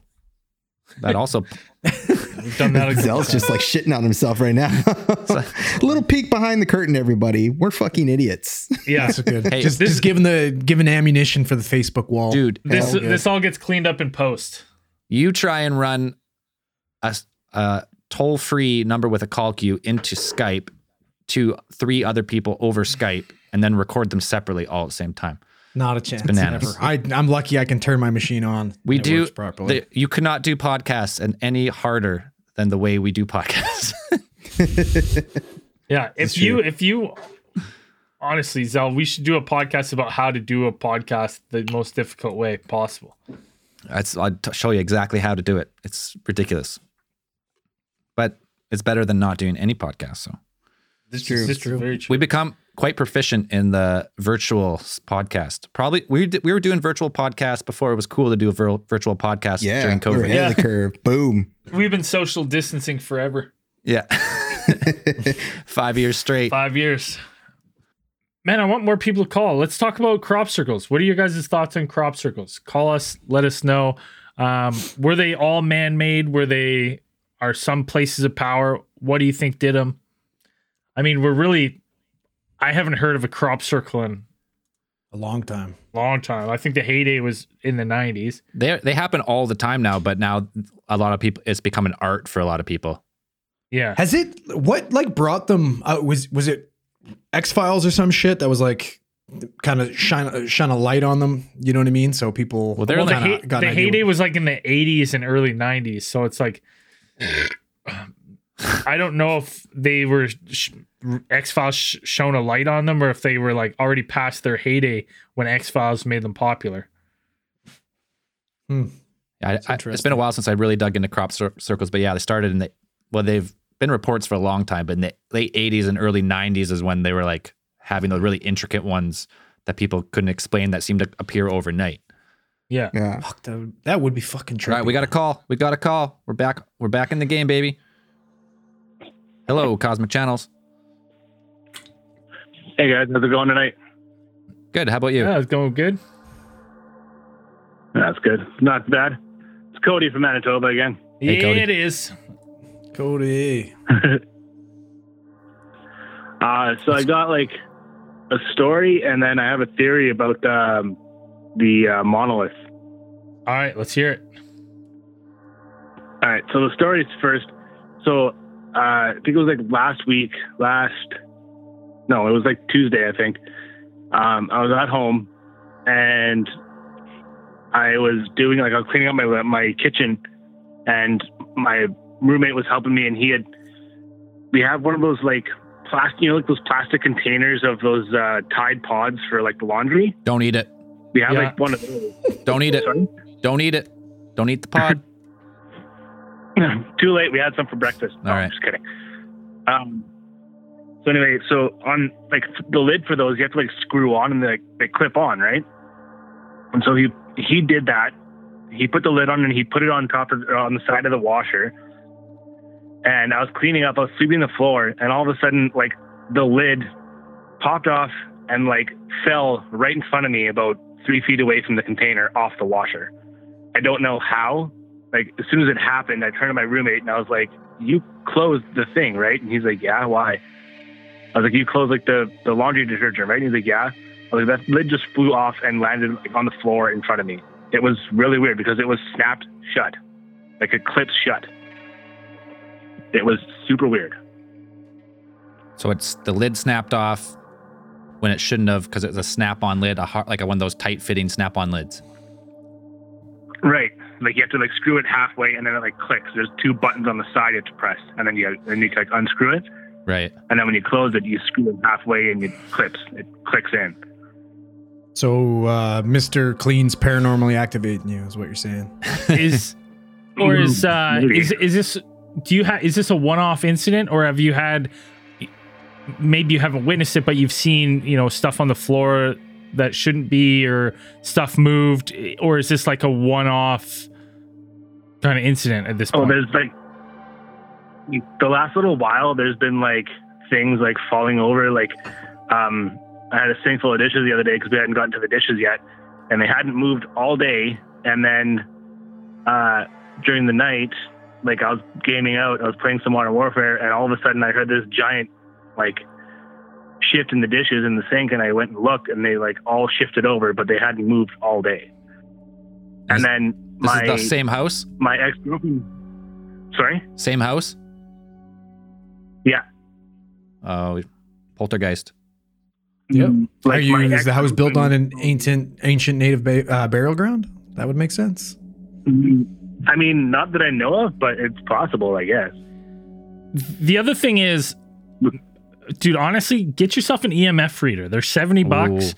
Speaker 1: that [laughs] also
Speaker 2: We've done that.
Speaker 3: Zell's just like shitting on himself right now. [laughs] A [laughs] Little peek behind the curtain, everybody. We're fucking idiots.
Speaker 2: yeah.
Speaker 4: That's good.
Speaker 1: Hey,
Speaker 4: just
Speaker 2: this-
Speaker 4: just giving the giving ammunition for the Facebook wall,
Speaker 1: dude.
Speaker 2: This
Speaker 4: Hell
Speaker 2: this all gets cleaned up in post.
Speaker 1: you try and run a, a toll free number with a call queue into Skype to three other people over Skype and then record them separately all at the same time.
Speaker 4: Not a chance.
Speaker 1: bananas.
Speaker 4: Never. I, I'm lucky I can turn my machine on.
Speaker 1: We do.
Speaker 4: works properly.
Speaker 1: the- you could not do podcasts and any harder than the way we do podcasts. [laughs]
Speaker 2: Yeah, if you if you honestly, Zell, we should do a podcast about how to do a podcast the most difficult way possible.
Speaker 1: That's, I'll t- show you exactly how to do it. It's ridiculous, but it's better than not doing any podcast. So
Speaker 2: This
Speaker 3: true.
Speaker 2: It's
Speaker 4: True.
Speaker 2: is very true.
Speaker 1: we become quite proficient in the virtual podcast. Probably we did, we were doing virtual podcasts before it was cool to do a vir- virtual podcast
Speaker 3: Yeah,
Speaker 1: during
Speaker 3: we were
Speaker 1: COVID.
Speaker 3: ahead of the curve. Boom.
Speaker 2: We've been social distancing forever.
Speaker 1: Yeah, [laughs] five years straight.
Speaker 2: Five years. Man, I want more people to call. Let's talk about crop circles. What are your guys' thoughts on crop circles? Call us, let us know. Um, were they all man made? Were they are some places of power? What do you think did them? I mean, we're really I haven't heard of a crop circle in
Speaker 4: a long time.
Speaker 2: long time. I think the heyday was in the 90s.
Speaker 1: They they happen all the time now, but now a lot of people it's become an art for a lot of people.
Speaker 2: Yeah.
Speaker 4: Has it? What like brought them? Uh, was was it X Files or some shit that was like kind of shine shine a light on them? You know what I mean? So people.
Speaker 1: Well, they're
Speaker 2: Well, the,
Speaker 1: kinda
Speaker 2: hey-
Speaker 4: got
Speaker 2: the heyday
Speaker 4: what-
Speaker 2: was like in the 80s and early 90s. So it's like, I don't know if they were sh- X Files sh- shone a light on them or if they were like already past their heyday when X Files made them popular. Hmm.
Speaker 1: I, I, it's been a while since I really dug into crop cir- circles, but yeah, they started in the well, they've been reports for a long time, but in the late '80s and early '90s is when they were like having the really intricate ones that people couldn't explain that seemed to appear overnight.
Speaker 2: Yeah.
Speaker 3: Yeah.
Speaker 4: Fuck, that, that would be fucking trippy.
Speaker 1: All right, we got a call. We got a call. We're back. We're back in the game, baby. Hello, Cosmic Channels.
Speaker 7: Hey guys, how's it going tonight?
Speaker 1: Good. How about you?
Speaker 2: Yeah, it's going good.
Speaker 7: That's good. Not bad. It's Cody from Manitoba again.
Speaker 1: Hey,
Speaker 2: yeah,
Speaker 1: Cody.
Speaker 2: it is.
Speaker 4: Cody. [laughs]
Speaker 7: Uh, so I got like a story, and then I have a theory about um, the uh, monolith.
Speaker 2: All right, let's hear it.
Speaker 7: All right, so the story is first. So uh, I think it was like last week, last no, it was like Tuesday, I think. Um, I was at home, and I was doing like I was cleaning up my my kitchen, and my roommate was helping me, and he had we have one of those like plastic, you know, like those plastic containers of those uh, Tide Pods for like the laundry.
Speaker 1: Don't eat it.
Speaker 7: We have
Speaker 2: Yeah.
Speaker 7: like one of those.
Speaker 1: Don't eat it.
Speaker 7: Sorry?
Speaker 1: Don't eat it. Don't eat the pod. [laughs] [clears throat]
Speaker 7: Too late. We had some for breakfast. No,
Speaker 1: All
Speaker 7: I'm just kidding. Um. So anyway, so on like the lid for those, you have to like screw on and they, they clip on, right? And so he he did that. He put the lid on and he put it on top of on the side of the washer. And I was cleaning up. I was sweeping the floor, and all of a sudden, like the lid popped off and like fell right in front of me, about three feet away from the container, off the washer. I don't know how, like as soon as it happened, I turned to my roommate and I was like, "You closed the thing, right?" And he's like, "Yeah, why?" I was like, "You closed like the the laundry detergent, right?" And he's like, "Yeah." I was like, "That lid just flew off and landed like on the floor in front of me." It was really weird because it was snapped shut, like it clips shut. It was super weird.
Speaker 1: So it's the lid snapped off when it shouldn't have because it's a snap-on lid, a hard, like a, one of those tight-fitting snap-on lids.
Speaker 7: Right. Like you have to like screw it halfway and then it like clicks. There's two buttons on the side you have to press, and then you then you like unscrew it,
Speaker 1: Right.
Speaker 7: and then when you close it, you screw it halfway and it clips. It clicks in.
Speaker 4: So uh, Mr. Clean's paranormally activating you is what you're saying. [laughs]
Speaker 2: Is or is uh
Speaker 7: Maybe.
Speaker 2: is is this do you have is this a one-off incident or have you had maybe you haven't witnessed it but you've seen, you know, stuff on the floor that shouldn't be or stuff moved or is this like a one-off kind of incident at this point?
Speaker 7: Oh,
Speaker 2: point?
Speaker 7: there's like the last little while. There's been like things like falling over. Like um, I had a sink full of dishes the other day because we hadn't gotten to the dishes yet, and they hadn't moved all day. And then uh, during the night, like I was gaming out, I was playing some Modern Warfare, and all of a sudden I heard this giant like shift in the dishes in the sink, and I went and looked, and they like all shifted over, but they hadn't moved all day.
Speaker 1: Is-
Speaker 7: And then
Speaker 1: This
Speaker 7: my
Speaker 1: is the same house.
Speaker 7: my ex girlfriend. Sorry.
Speaker 1: Same house.
Speaker 7: Yeah.
Speaker 1: Oh, poltergeist.
Speaker 4: Yep.
Speaker 7: Mm,
Speaker 4: Are you? Is the house built on an ancient ancient native ba- uh, burial ground? That would make sense.
Speaker 7: I mean, not that I know of, but it's possible, I guess.
Speaker 2: The other thing is, dude, honestly, get yourself an EMF reader. They're 70 bucks.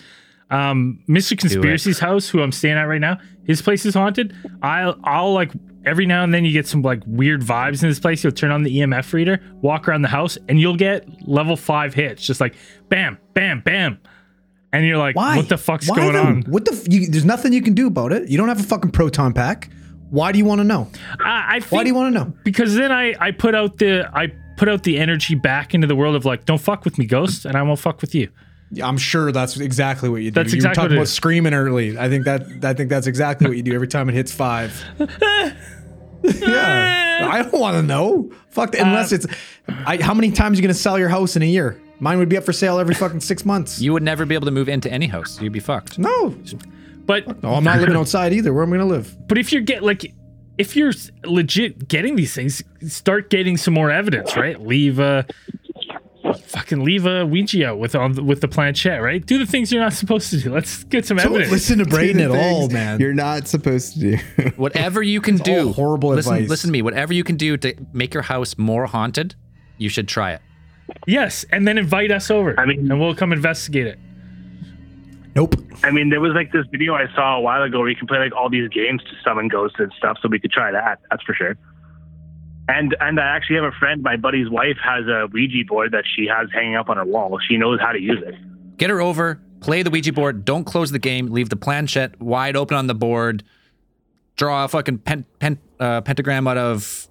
Speaker 2: Um, Mr. Conspiracy's house, who I'm staying at right now, his place is haunted. I'll, I'll like every now and then you get some like weird vibes in this place. You'll turn on the EMF reader, walk around the house, and you'll get level five hits, just like bam, bam, bam. And you're like,
Speaker 4: Why?
Speaker 2: what the fuck's
Speaker 4: Why
Speaker 2: going
Speaker 4: though?
Speaker 2: on?
Speaker 4: What the? F- you, there's nothing you can do about it. You don't have a fucking proton pack. Why do you want to know?
Speaker 2: I, I think
Speaker 4: Why do you want to know?
Speaker 2: because then I I put out the I put out the energy back into the world of like, don't fuck with me, ghost, and I won't fuck with you.
Speaker 4: I'm sure that's exactly what you do.
Speaker 2: That's
Speaker 4: you
Speaker 2: exactly
Speaker 4: were
Speaker 2: what
Speaker 4: talking
Speaker 2: it
Speaker 4: about
Speaker 2: is.
Speaker 4: screaming early. I think that I think that's exactly what you do every time it hits five. [laughs] yeah, I don't want to know. Fuck, that. unless it's. I, how many times are you gonna sell your house in a year? Mine would be up for sale every fucking six months.
Speaker 1: You would never be able to move into any house. You'd be fucked.
Speaker 4: no,
Speaker 2: But
Speaker 4: no, I'm not living outside either. Where am I gonna live?
Speaker 2: but if you're get like if you're legit getting these things, start getting some more evidence, right? Leave a fucking leave a Ouija out with on the, with the planchette, right? Do the things you're not supposed to do. Let's get some
Speaker 4: Don't
Speaker 2: evidence.
Speaker 4: listen to Braden at all, man.
Speaker 3: You're not supposed to do. [laughs]
Speaker 1: Whatever you can do.
Speaker 4: all horrible
Speaker 1: listen,
Speaker 4: advice.
Speaker 1: Listen to me. Whatever you can do to make your house more haunted, you should try it.
Speaker 2: Yes, and then invite us over,
Speaker 7: I mean-
Speaker 2: and we'll come investigate it.
Speaker 4: Nope.
Speaker 7: I mean, there was like this video I saw a while ago where you can play like all these games to summon ghosts and stuff, so we could try that. That's for sure. And and I actually have a friend, my buddy's wife has a Ouija board that she has hanging up on her wall. She knows how to use it.
Speaker 1: Get her over. Play the Ouija board. Don't close the game. Leave the planchette wide open on the board. Draw a fucking pen, pen, uh, pentagram out of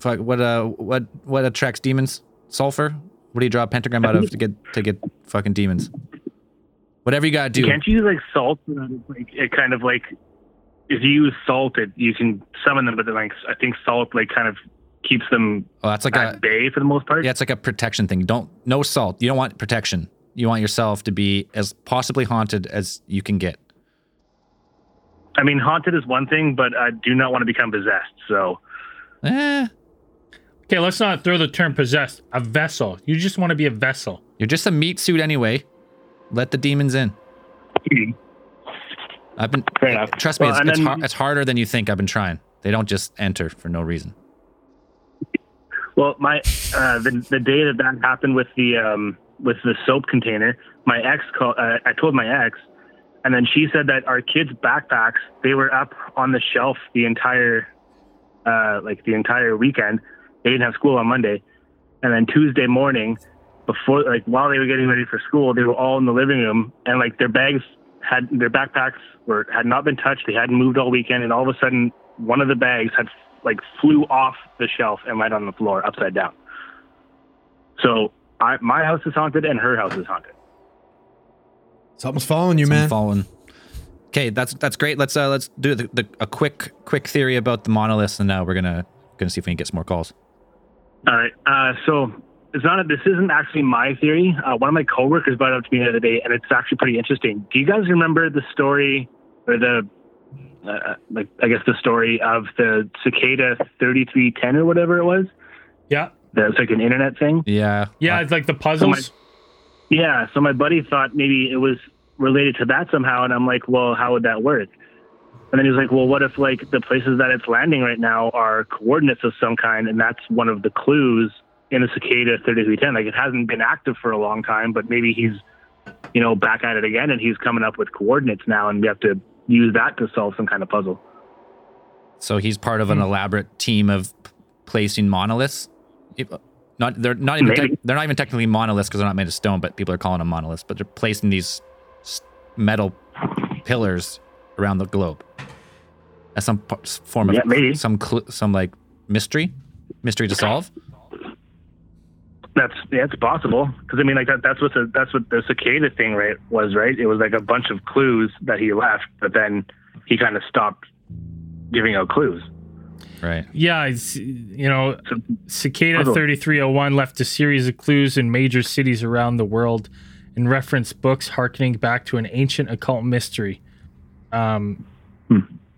Speaker 1: fuck, what uh what what attracts demons? Sulfur. What do you draw a pentagram out of to get to get fucking demons? Whatever you gotta do.
Speaker 7: Can't you use like salt? Like it kind of like if you use salt, it you can summon them, but then like I think salt like kind of keeps them
Speaker 1: Oh, that's like
Speaker 7: at
Speaker 1: a
Speaker 7: bay for the most part.
Speaker 1: yeah, it's like a protection thing. Don't no salt. You don't want protection. You want yourself to be as possibly haunted as you can get.
Speaker 7: I mean, haunted is one thing, but I do not want to become possessed. So
Speaker 1: Eh,
Speaker 2: Okay, let's not throw the term possessed. A vessel. You just want to be a vessel.
Speaker 1: you're just a meat suit anyway. Let the demons in. I've been
Speaker 7: Fair enough.
Speaker 1: trust me,
Speaker 7: Well,
Speaker 1: it's, it's,
Speaker 7: then-
Speaker 1: har- it's harder than you think. I've been trying. They don't just enter for no reason.
Speaker 7: Well, my uh, the the day that that happened with the um, with the soap container, my ex called. Uh, I told my ex, and then she said that our kids' backpacks they were up on the shelf the entire uh, like the entire weekend. They didn't have school on Monday, and then Tuesday morning, before like while they were getting ready for school, they were all in the living room, and like their bags had their backpacks were had not been touched. They hadn't moved all weekend, and all of a sudden, one of the bags had like flew off the shelf and right on the floor upside down. So I, my house is haunted and her house is haunted.
Speaker 4: Something's following you,
Speaker 1: I'm
Speaker 4: man.
Speaker 1: falling. Okay, that's that's great. Let's uh let's do the, the, a quick quick theory about the monoliths, and now we're gonna gonna see if we can get some more calls.
Speaker 7: All right. Uh, so it's not. A, this isn't actually my theory. Uh, one of my coworkers brought it up to me the other day, and it's actually pretty interesting. Do you guys remember the story or the uh, like I guess the story of the cicada 3310 or whatever it was?
Speaker 2: Yeah.
Speaker 7: That's like an internet thing.
Speaker 1: Yeah.
Speaker 2: Yeah,
Speaker 1: Uh,
Speaker 2: it's like the puzzles.
Speaker 7: Yeah, so my buddy thought maybe it was related to that somehow, and I'm like, well, how would that work? And then he was like, well, what if like the places that it's landing right now are coordinates of some kind, and that's one of the clues in a cicada 3310. Like it hasn't been active for a long time, but maybe he's, you know, back at it again, and he's coming up with coordinates now, and we have to use that to solve some kind of puzzle.
Speaker 1: so he's part of an hmm. elaborate team of placing monoliths. Not they're not even
Speaker 7: Maybe.
Speaker 1: tec- they're not even technically monoliths because they're not made of stone, but people are calling them monoliths. But they're placing these metal pillars around the globe as some p- form of
Speaker 7: Yeah, maybe.
Speaker 1: some cl- some like mystery, mystery to solve.
Speaker 7: That's yeah, it's possible because I mean, like that, that's what the that's what the cicada thing right was, right? It was like a bunch of clues that he left, but then he kind of stopped giving out clues.
Speaker 1: Right.
Speaker 2: Yeah, it's, you know,
Speaker 7: So,
Speaker 2: Cicada 3301 left a series of clues in major cities around the world and referenced books harkening back to an ancient occult mystery. Um,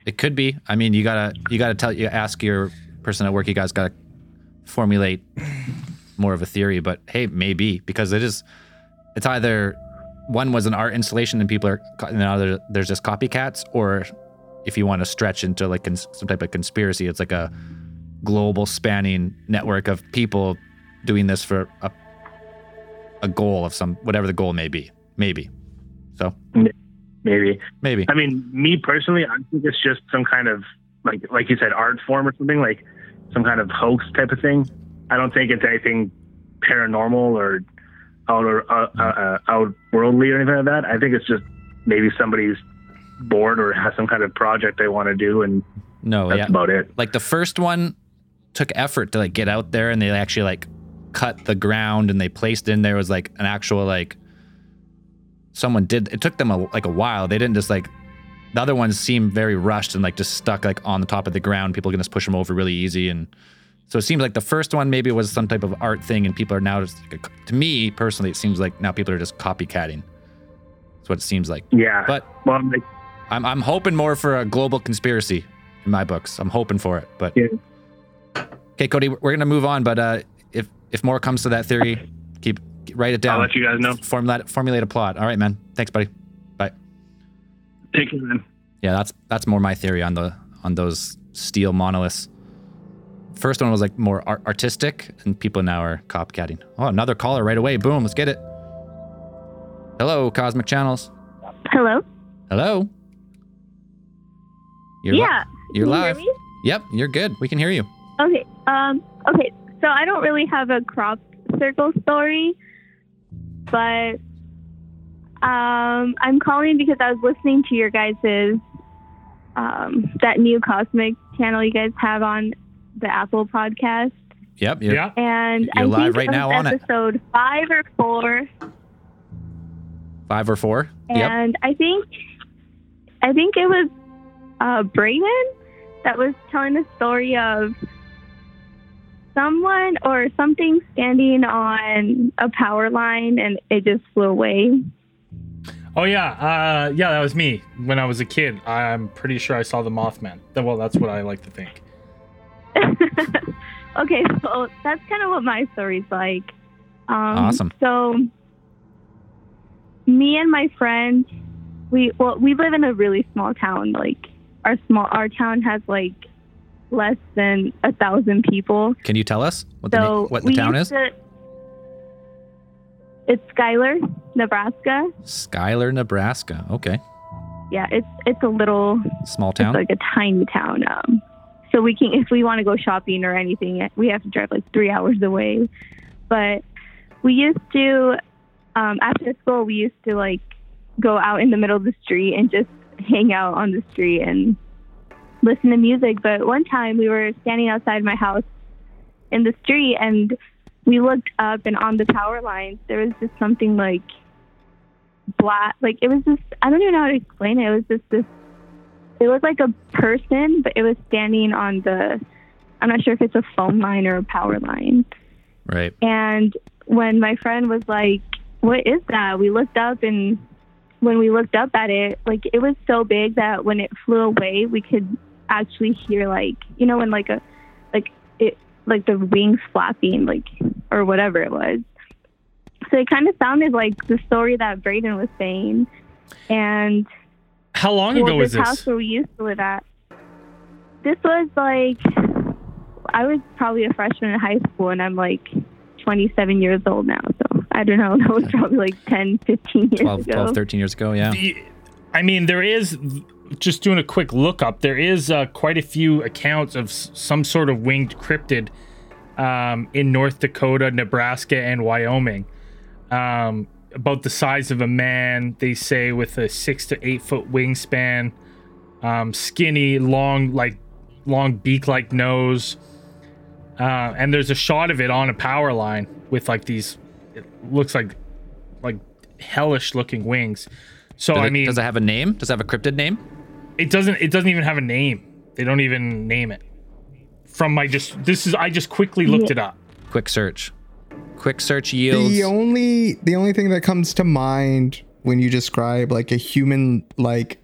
Speaker 1: It could be. I mean, you gotta you gotta tell you ask your person at work. You guys gotta formulate more of a theory, but hey, maybe because it is. It's either one was an art installation and people are and now there- there's just copycats, or if you want to stretch into like cons- some type of conspiracy, it's like a global spanning network of people doing this for a a goal of some whatever the goal may be. Maybe. So
Speaker 7: Maybe.
Speaker 1: maybe.
Speaker 7: I mean, me personally, I think it's just some kind of like like you said, art form or something like some kind of hoax type of thing. I don't think it's anything paranormal or out or uh, uh, uh, outworldly or anything like that. I think it's just maybe somebody's bored or has some kind of project they want to do, and
Speaker 1: No,
Speaker 7: that's
Speaker 1: yeah.
Speaker 7: about it.
Speaker 1: like the first one took effort to like get out there and they actually like cut the ground and they placed in there was like an actual like someone did it took them a, like a while they didn't just like the other ones seem very rushed and like just stuck like on the top of the ground people can just push them over really easy and so it seems like the first one maybe was some type of art thing and people are now just to me personally it seems like now people are just copycatting that's what it seems like
Speaker 7: Yeah.
Speaker 1: but
Speaker 7: well, like,
Speaker 1: I'm I'm hoping more for a global conspiracy in my books. I'm hoping for it. But
Speaker 7: Yeah.
Speaker 1: okay, Cody, we're gonna move on. But uh, if if more comes to that theory, keep write it down.
Speaker 7: I'll let you guys know.
Speaker 1: Formulate formulate a plot. All right, man. Thanks, buddy. Bye.
Speaker 7: Take it, man.
Speaker 1: Yeah, that's that's more my theory on the on those steel monoliths. First one was like more art- artistic, and people now are copycatting. Oh, another caller right away. Boom, let's get it. Hello, Cosmic Channels.
Speaker 8: Hello.
Speaker 1: Hello. You're
Speaker 8: yeah.
Speaker 1: you're live.
Speaker 8: You?
Speaker 1: Yep, you're good. We can hear you.
Speaker 8: Okay. Um. Okay. So I don't really have a crop circle story, but um, I'm calling because I was listening to your guys's um that new cosmic channel you guys have on the Apple podcast,
Speaker 1: Yep. You're,
Speaker 2: Yeah.
Speaker 8: and I
Speaker 1: You're live
Speaker 8: think
Speaker 1: right
Speaker 8: it was
Speaker 1: now on it.
Speaker 8: episode five or four,
Speaker 1: Five or four. Yep.
Speaker 8: and I think I think it was uh, Brayden that was telling the story of someone or something standing on a power line and it just flew away.
Speaker 2: Oh yeah, uh, yeah, that was me when I was a kid. I'm pretty sure I saw the Mothman. Th- Well, that's what I like to think. [laughs]
Speaker 8: okay, so that's kind of what my story's like. Um,
Speaker 1: Awesome.
Speaker 8: So, me and my friend, we well, we live in a really small town. Like our small, our town has like less than a thousand people.
Speaker 1: Can you tell us what the
Speaker 8: So
Speaker 1: na- what the town is?
Speaker 8: to- it's Schuyler, Nebraska.
Speaker 1: Schuyler, Nebraska. Okay.
Speaker 8: Yeah, it's it's a little
Speaker 1: Small
Speaker 8: It's
Speaker 1: town.
Speaker 8: like a tiny town. Um, so we can, if we want to go shopping or anything, we have to drive like three hours away. But we used to, um, after school, we used to like go out in the middle of the street and just hang out on the street and listen to music. But one time we were standing outside my house in the street and we looked up and on the power lines there was just something like black like it was just I don't even know how to explain it. It was just this it looked like a person, but it was standing on the I'm not sure if it's a phone line or a power line.
Speaker 1: right.
Speaker 8: And when my friend was like, What is that? We looked up and when we looked up at it, like it was so big that when it flew away we could actually hear like you know when like a like it like the wings flapping like or whatever it was. So it kind of sounded like the story that Braden was saying. And
Speaker 2: How long
Speaker 8: well,
Speaker 2: ago was
Speaker 8: this house where we used to live at. This was like I was probably a freshman in high school, and I'm like 27 years old now. So I don't know. [laughs] That was probably like 10, 15 years
Speaker 1: 12,
Speaker 8: ago.
Speaker 1: 12, 13 years ago. Yeah.
Speaker 2: The- I mean, there is just doing a quick look up. There is uh, quite a few accounts of s- some sort of winged cryptid um, in North Dakota, Nebraska, and Wyoming. Um, about the size of a man, they say, with a six to eight foot wingspan, um, skinny, long, like long beak-like nose. Uh, and there's a shot of it on a power line with like these. It looks like like hellish looking wings. So
Speaker 1: Does
Speaker 2: I
Speaker 1: it,
Speaker 2: mean,
Speaker 1: does it have a name? Does it have a cryptid name?
Speaker 2: it doesn't it doesn't even have a name. They don't even name it. From my just this is I just quickly looked it up.
Speaker 1: Quick search. Quick search yields.
Speaker 3: The only the only thing that comes to mind when you describe like a human like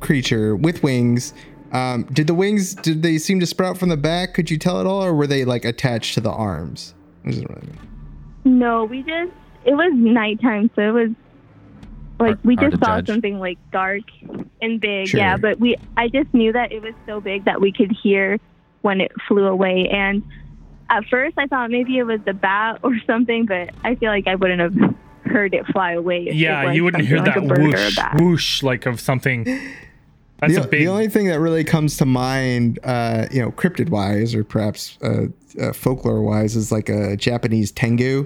Speaker 3: creature with wings, um, did the wings did they seem to sprout from the back? Could you tell at all, or were they like attached to the arms? What does it really?
Speaker 8: No, we just it was nighttime, so it was like
Speaker 1: Hard-
Speaker 8: we just saw
Speaker 1: judge.
Speaker 8: something like dark and big.
Speaker 3: Sure.
Speaker 8: Yeah, but we I just knew that it was so big that we could hear when it flew away. And at first, I thought maybe it was a bat or something, but I feel like I wouldn't have heard it fly away.
Speaker 2: Yeah, you wouldn't hear
Speaker 8: something
Speaker 2: that
Speaker 8: like a bird or a
Speaker 2: whoosh, whoosh like of something. That's
Speaker 3: the,
Speaker 2: a big.
Speaker 3: the only thing that really comes to mind, uh, you know, cryptid wise or perhaps uh, uh, folklore wise, is like a Japanese tengu,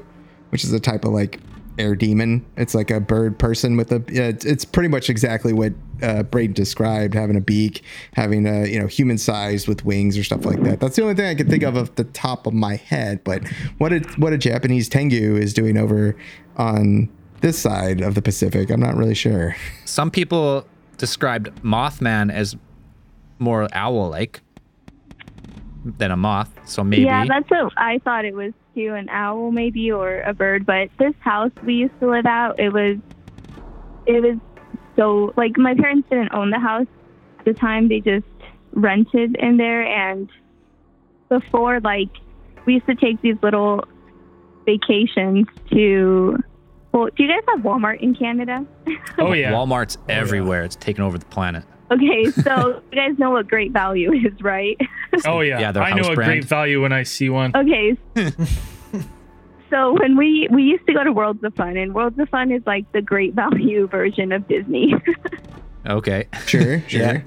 Speaker 3: which is a type of like air demon. It's like a bird person with a. It's, it's pretty much exactly what uh, Braden described, having a beak, having a you know human size with wings or stuff like that. That's the only thing I can think of off the top of my head. But what a what a Japanese tengu is doing over on this side of the Pacific, I'm not really sure.
Speaker 1: Some people described Mothman as more owl-like than a moth. So maybe.
Speaker 8: Yeah, that's what I thought it was too, an owl maybe or a bird. But this house we used to live at, it was, it was so like my parents didn't own the house at the time; they just rented in there. And before, like, we used to take these little vacations to. Well, do you guys have Walmart in Canada?
Speaker 2: oh yeah.
Speaker 1: Walmart's oh, everywhere. It's taken over the planet.
Speaker 8: Okay, so [laughs] you guys know what Great Value [laughs] is, right?
Speaker 2: Oh yeah.
Speaker 1: Yeah,
Speaker 2: I know
Speaker 1: house
Speaker 2: a
Speaker 1: brand.
Speaker 2: great value when I see one.
Speaker 8: Okay. [laughs] so when we we used to go to Worlds of Fun, and Worlds of Fun is like the great value version of Disney.
Speaker 1: Okay.
Speaker 3: Sure, sure.
Speaker 1: Yeah.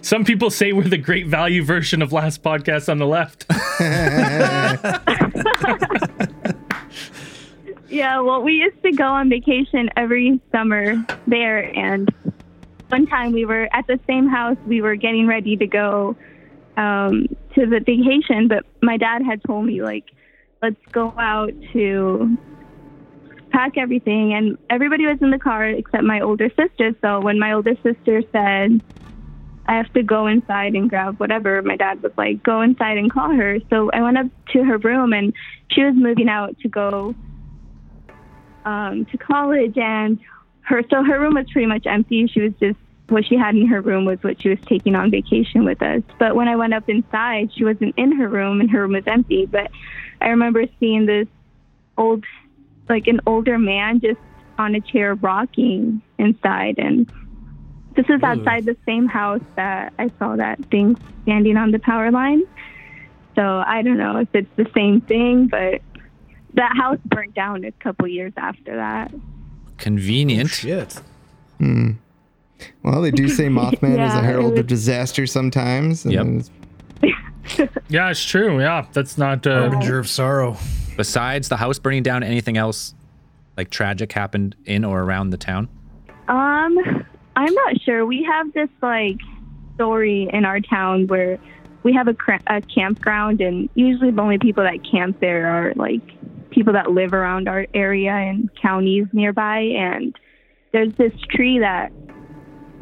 Speaker 2: Some people say we're the great value version of last podcast on the left.
Speaker 8: yeah, well, we used to go on vacation every summer there, and one time we were at the same house. We were getting ready to go um, to the vacation, but my dad had told me like, let's go out to pack everything and everybody was in the car except my older sister so when my older sister said i have to go inside and grab whatever my dad was like go inside and call her so i went up to her room and she was moving out to go um, to college and her so her room was pretty much empty. She was just what she had in her room was what she was taking on vacation with us. But when i went up inside she wasn't in her room and her room was empty. But i remember seeing this old like an older man just on a chair rocking inside. And this is outside the same house that I saw that thing standing on the power line. So I don't know if it's the same thing, but that house burnt down a couple years after that.
Speaker 1: Convenient.
Speaker 4: Shit.
Speaker 3: Hmm. Well, they do say [laughs] Mothman is a herald
Speaker 8: it
Speaker 3: of disaster sometimes. and
Speaker 1: Yep.
Speaker 3: it's- [laughs]
Speaker 2: yeah, it's true. Yeah, that's not. Uh,
Speaker 4: Harbinger of sorrow.
Speaker 1: Besides the house burning down, anything else like tragic happened in or around the town?
Speaker 8: Um, I'm not sure. We have this like story in our town where we have a, cra- a campground, and usually the only people that camp there are like people that live around our area and counties nearby. And there's this tree that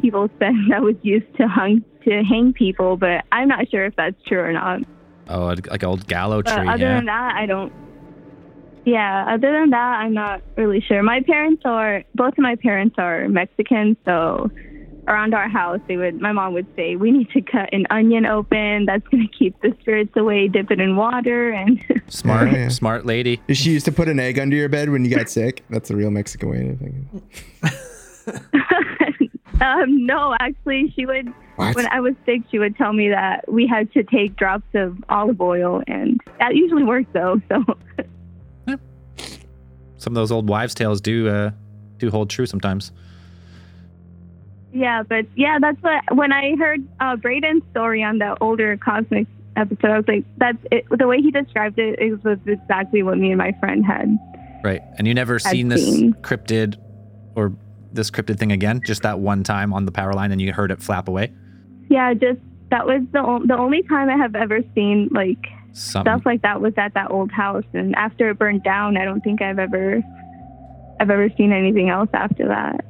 Speaker 8: people [laughs] said that was used to hung to hang people, but I'm not sure if that's true or not.
Speaker 1: Oh, like old gallow
Speaker 8: But
Speaker 1: tree.
Speaker 8: other
Speaker 1: yeah.
Speaker 8: than that, I don't. Yeah, other than that, I'm not really sure. My parents are both of my parents are Mexican, so around our house, they would my mom would say we need to cut an onion open. That's going to keep the spirits away. Dip it in water, and [laughs]
Speaker 1: smart,
Speaker 3: Yeah, yeah.
Speaker 1: smart lady.
Speaker 3: Did she used to put an egg under your bed when you got sick? That's a real Mexican way of thinking. [laughs]
Speaker 8: um, no, actually, she would.
Speaker 3: What?
Speaker 8: When I was sick, she would tell me that we had to take drops of olive oil, and that usually works though. So [laughs]
Speaker 1: Some of those old wives' tales do uh, do hold true sometimes.
Speaker 8: Yeah, but yeah, that's what when I heard uh, Braden's story on the older cosmic episode, I was like, that's it. The way he described it, it was exactly what me and my friend had.
Speaker 1: Right. And you never seen this
Speaker 8: seen.
Speaker 1: cryptid or this cryptid thing again? Just that one time on the power line and you heard it flap away?
Speaker 8: Yeah, just that was the o- the only time I have ever seen like
Speaker 1: Something.
Speaker 8: stuff like that was at that old house, and after it burned down, I don't think I've ever I've ever seen anything else after that.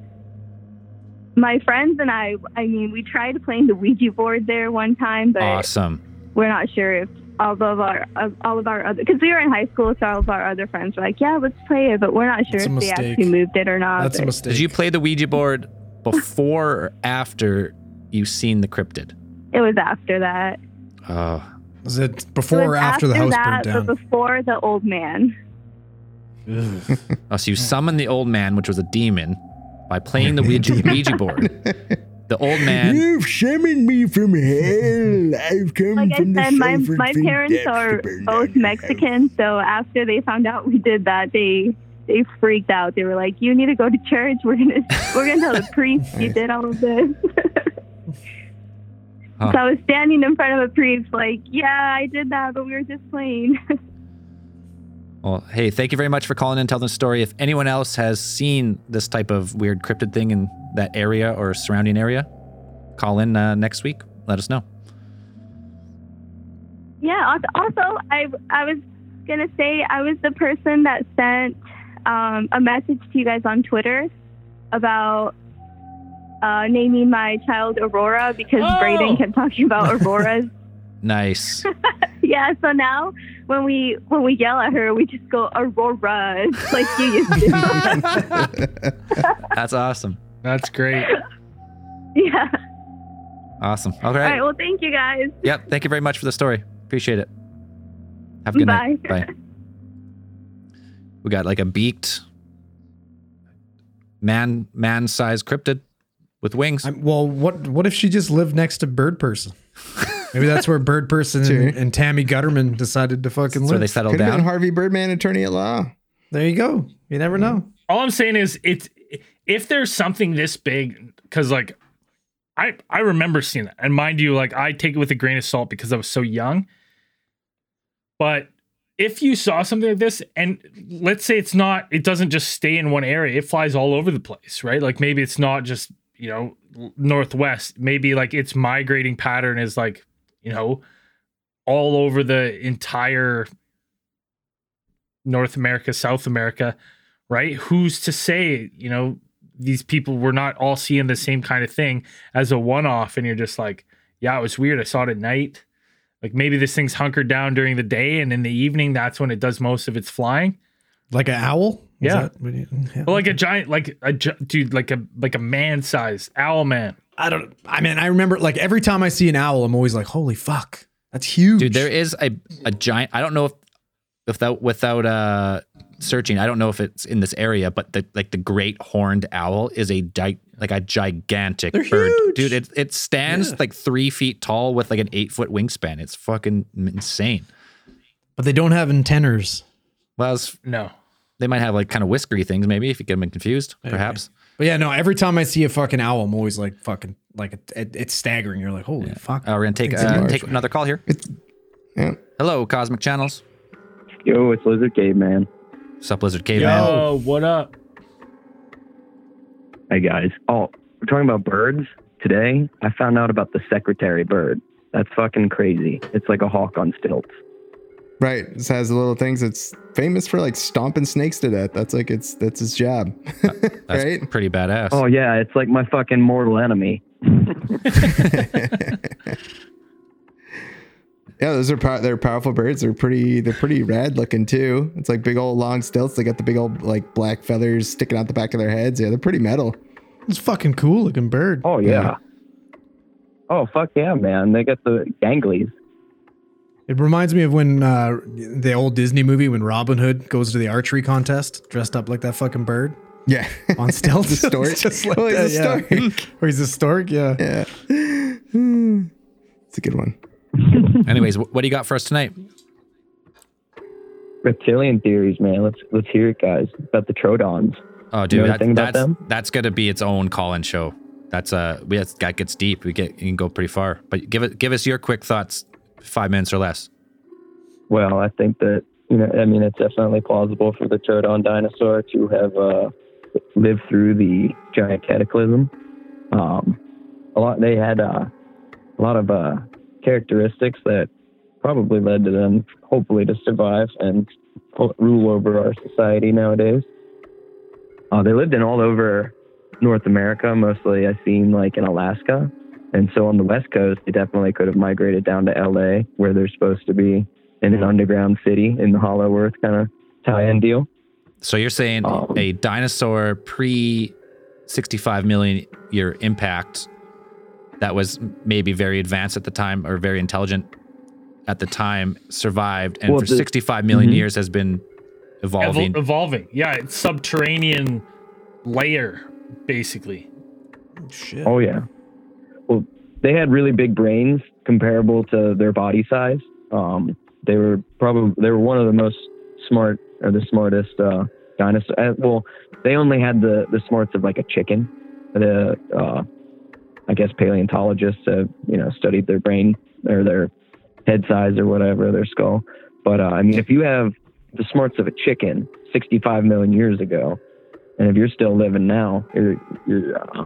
Speaker 8: My friends and I, I mean, we tried playing the Ouija board there one time, but
Speaker 1: awesome.
Speaker 8: we're not sure if all of our uh, all of our other because we were in high school, so all of our other friends were like, "Yeah, let's play it," but we're not sure
Speaker 4: That's
Speaker 8: if they actually moved it or not.
Speaker 4: That's a mistake.
Speaker 1: Did you play the Ouija board before or after you seen the cryptid?
Speaker 8: It was after that.
Speaker 1: Oh,
Speaker 4: Was it
Speaker 8: It
Speaker 4: before or
Speaker 8: was
Speaker 4: after the house
Speaker 8: that,
Speaker 4: burned down?
Speaker 8: But before the old man.
Speaker 1: Oh, so you [laughs] summoned the old man, which was a demon, by playing the Ouija, [laughs] Ouija board. The old man.
Speaker 3: You've summoned me from hell. I've come
Speaker 8: Like I
Speaker 3: from the
Speaker 8: said, my my parents are both
Speaker 3: down.
Speaker 8: Mexican, so after they found out we did that, they they freaked out. They were like, "You need to go to church. We're gonna [laughs] we're gonna tell the priest you did all of this." [laughs]
Speaker 1: Huh.
Speaker 8: So I was standing in front of a priest, like, "Yeah, I did that, but we were just playing."
Speaker 1: Well, hey, thank you very much for calling in and telling the story. If anyone else has seen this type of weird cryptid thing in that area or surrounding area, call in uh, next week. Let us know.
Speaker 8: Yeah. Also, also, I I was gonna say I was the person that sent um, a message to you guys on Twitter about uh, naming my child Aurora because
Speaker 2: Oh!
Speaker 8: Brayden kept talking about [laughs] Auroras.
Speaker 1: Nice. [laughs]
Speaker 8: yeah. So now when we when we yell at her, we just go Aurora like you used to. [laughs]
Speaker 1: That's awesome.
Speaker 2: That's great.
Speaker 8: yeah.
Speaker 1: Awesome. Okay.
Speaker 8: All
Speaker 1: right.
Speaker 8: right. Well, thank you guys.
Speaker 1: Yep. Thank you very much for the story. Appreciate it. Have a good night.
Speaker 8: Bye.
Speaker 1: Bye. We got like a beaked man man sized cryptid with wings.
Speaker 4: I'm, well, what what if she just lived next to Bird Person? [laughs] Maybe that's where Bird Person and, and Tammy Gueterman decided to fucking live.
Speaker 1: so
Speaker 4: live.
Speaker 1: they settled
Speaker 3: Could have been. Harvey Birdman, attorney at law.
Speaker 4: there you go. You never know.
Speaker 2: All I'm saying is, it's if there's something this big, because like, I I remember seeing it, and mind you, like I take it with a grain of salt because I was so young. But if you saw something like this, and let's say it's not, it doesn't just stay in one area; it flies all over the place, right? Like maybe it's not just you know northwest. Maybe like its migrating pattern is like you know all over the entire North America, South America, right? Who's to say, you know, these people were not all seeing the same kind of thing as a one off, and you're just like, yeah, it was weird. I saw it at night. Like maybe this thing's hunkered down during the day, and in the evening, that's when it does most of its flying.
Speaker 4: Like an owl? Is
Speaker 2: Yeah.
Speaker 4: that you- yeah.
Speaker 2: But like a giant, like a dude, like a like a man sized owl man.
Speaker 4: I don't. I mean, I remember like every time I see an owl, I'm always like, "Holy fuck, that's huge!"
Speaker 1: Dude, there is a, a giant. I don't know if without without uh searching. I don't know if it's in this area, but the like the great horned owl is a di- like a gigantic
Speaker 4: They're
Speaker 1: bird,
Speaker 4: huge.
Speaker 1: dude. It it stands
Speaker 4: Yeah.
Speaker 1: like three feet tall with like an eight foot wingspan. It's fucking insane.
Speaker 4: but they don't have antennas.
Speaker 1: Well, it's,
Speaker 2: No,
Speaker 1: they might have like kind of whiskery things, maybe if you get them confused, perhaps.
Speaker 4: But yeah, no. Every time I see a fucking owl, I'm always like, "Fucking like it, it, it's staggering." You're like, "Holy fuck!"
Speaker 1: Uh, we're gonna take uh,
Speaker 3: large,
Speaker 1: take another call here.
Speaker 3: Yeah.
Speaker 1: Hello, Cosmic Channels.
Speaker 9: Yo, it's Lizard Cave Caveman.
Speaker 1: Sup, Lizard Caveman.
Speaker 2: yo, what up?
Speaker 9: Hey guys. Oh, we're talking about birds. Today, I found out about the secretary bird. That's fucking crazy. It's like a hawk on stilts.
Speaker 3: Right. This has the little things. It's famous for like stomping snakes to death. That's like it's that's his job. [laughs]
Speaker 1: That's
Speaker 3: right?
Speaker 1: pretty badass.
Speaker 9: Oh yeah, it's like my fucking mortal enemy. [laughs]
Speaker 3: Yeah, those are pow- they're powerful birds. They're pretty they're pretty rad looking too. It's like big old long stilts. They got the big old like black feathers sticking out the back of their heads. Yeah, they're pretty metal.
Speaker 4: It's fucking cool looking bird.
Speaker 9: Oh yeah.
Speaker 3: Yeah.
Speaker 9: Oh fuck yeah, man. They got the ganglies.
Speaker 4: It reminds me of when uh, the old Disney movie when Robin Hood goes to the archery contest dressed up like that fucking bird
Speaker 3: Yeah.
Speaker 4: on [laughs] stilts.
Speaker 3: The stork.
Speaker 4: It's [laughs] just like
Speaker 3: Oh, he's
Speaker 4: that,
Speaker 3: a
Speaker 4: yeah.
Speaker 3: stork. [laughs]
Speaker 4: Or he's a stork. Yeah.
Speaker 3: yeah. [sighs] It's a good one.
Speaker 1: Anyways, what do you got for us tonight?
Speaker 9: Reptilian theories, man. Let's let's hear it, guys. About the Troodons.
Speaker 1: Oh,
Speaker 9: You
Speaker 1: dude,
Speaker 9: know
Speaker 1: that,
Speaker 9: anything about
Speaker 1: that's
Speaker 9: them?
Speaker 1: that's gonna be its own call-in show. That's uh, we that gets deep. We get you can go pretty far. But give it, give us your quick thoughts, five minutes or less.
Speaker 9: Well, I think that you know, I mean, it's definitely plausible for the Troodon dinosaur to have uh, lived through the giant cataclysm. Um, a lot they had uh, a lot of uh, characteristics that probably led to them, hopefully, to survive and rule over our society nowadays. Uh, they lived in all over North America. Mostly, I've seen like in Alaska, and so on the West Coast, they definitely could have migrated down to LA, where they're supposed to be in an underground city in the Hollow Earth kind of tie-in deal.
Speaker 1: So you're saying
Speaker 9: Um,
Speaker 1: a dinosaur pre 65 million year impact that was maybe very advanced at the time or very intelligent at the time survived, and
Speaker 9: Well,
Speaker 1: for
Speaker 9: the-
Speaker 1: 65 million
Speaker 9: Mhm.
Speaker 1: years has been evolving.
Speaker 2: Evol- evolving. Yeah, it's subterranean layer, basically.
Speaker 4: Shit.
Speaker 9: Oh yeah. They had really big brains comparable to their body size. Um, they were probably they were one of the most smart or the smartest uh. Uh, well, they only had the the smarts of like a chicken. The uh, I guess paleontologists have you know studied their brain or their head size or whatever their skull. But uh, I mean, if you have the smarts of a chicken 65 million years ago, and if you're still living now, you're you're uh,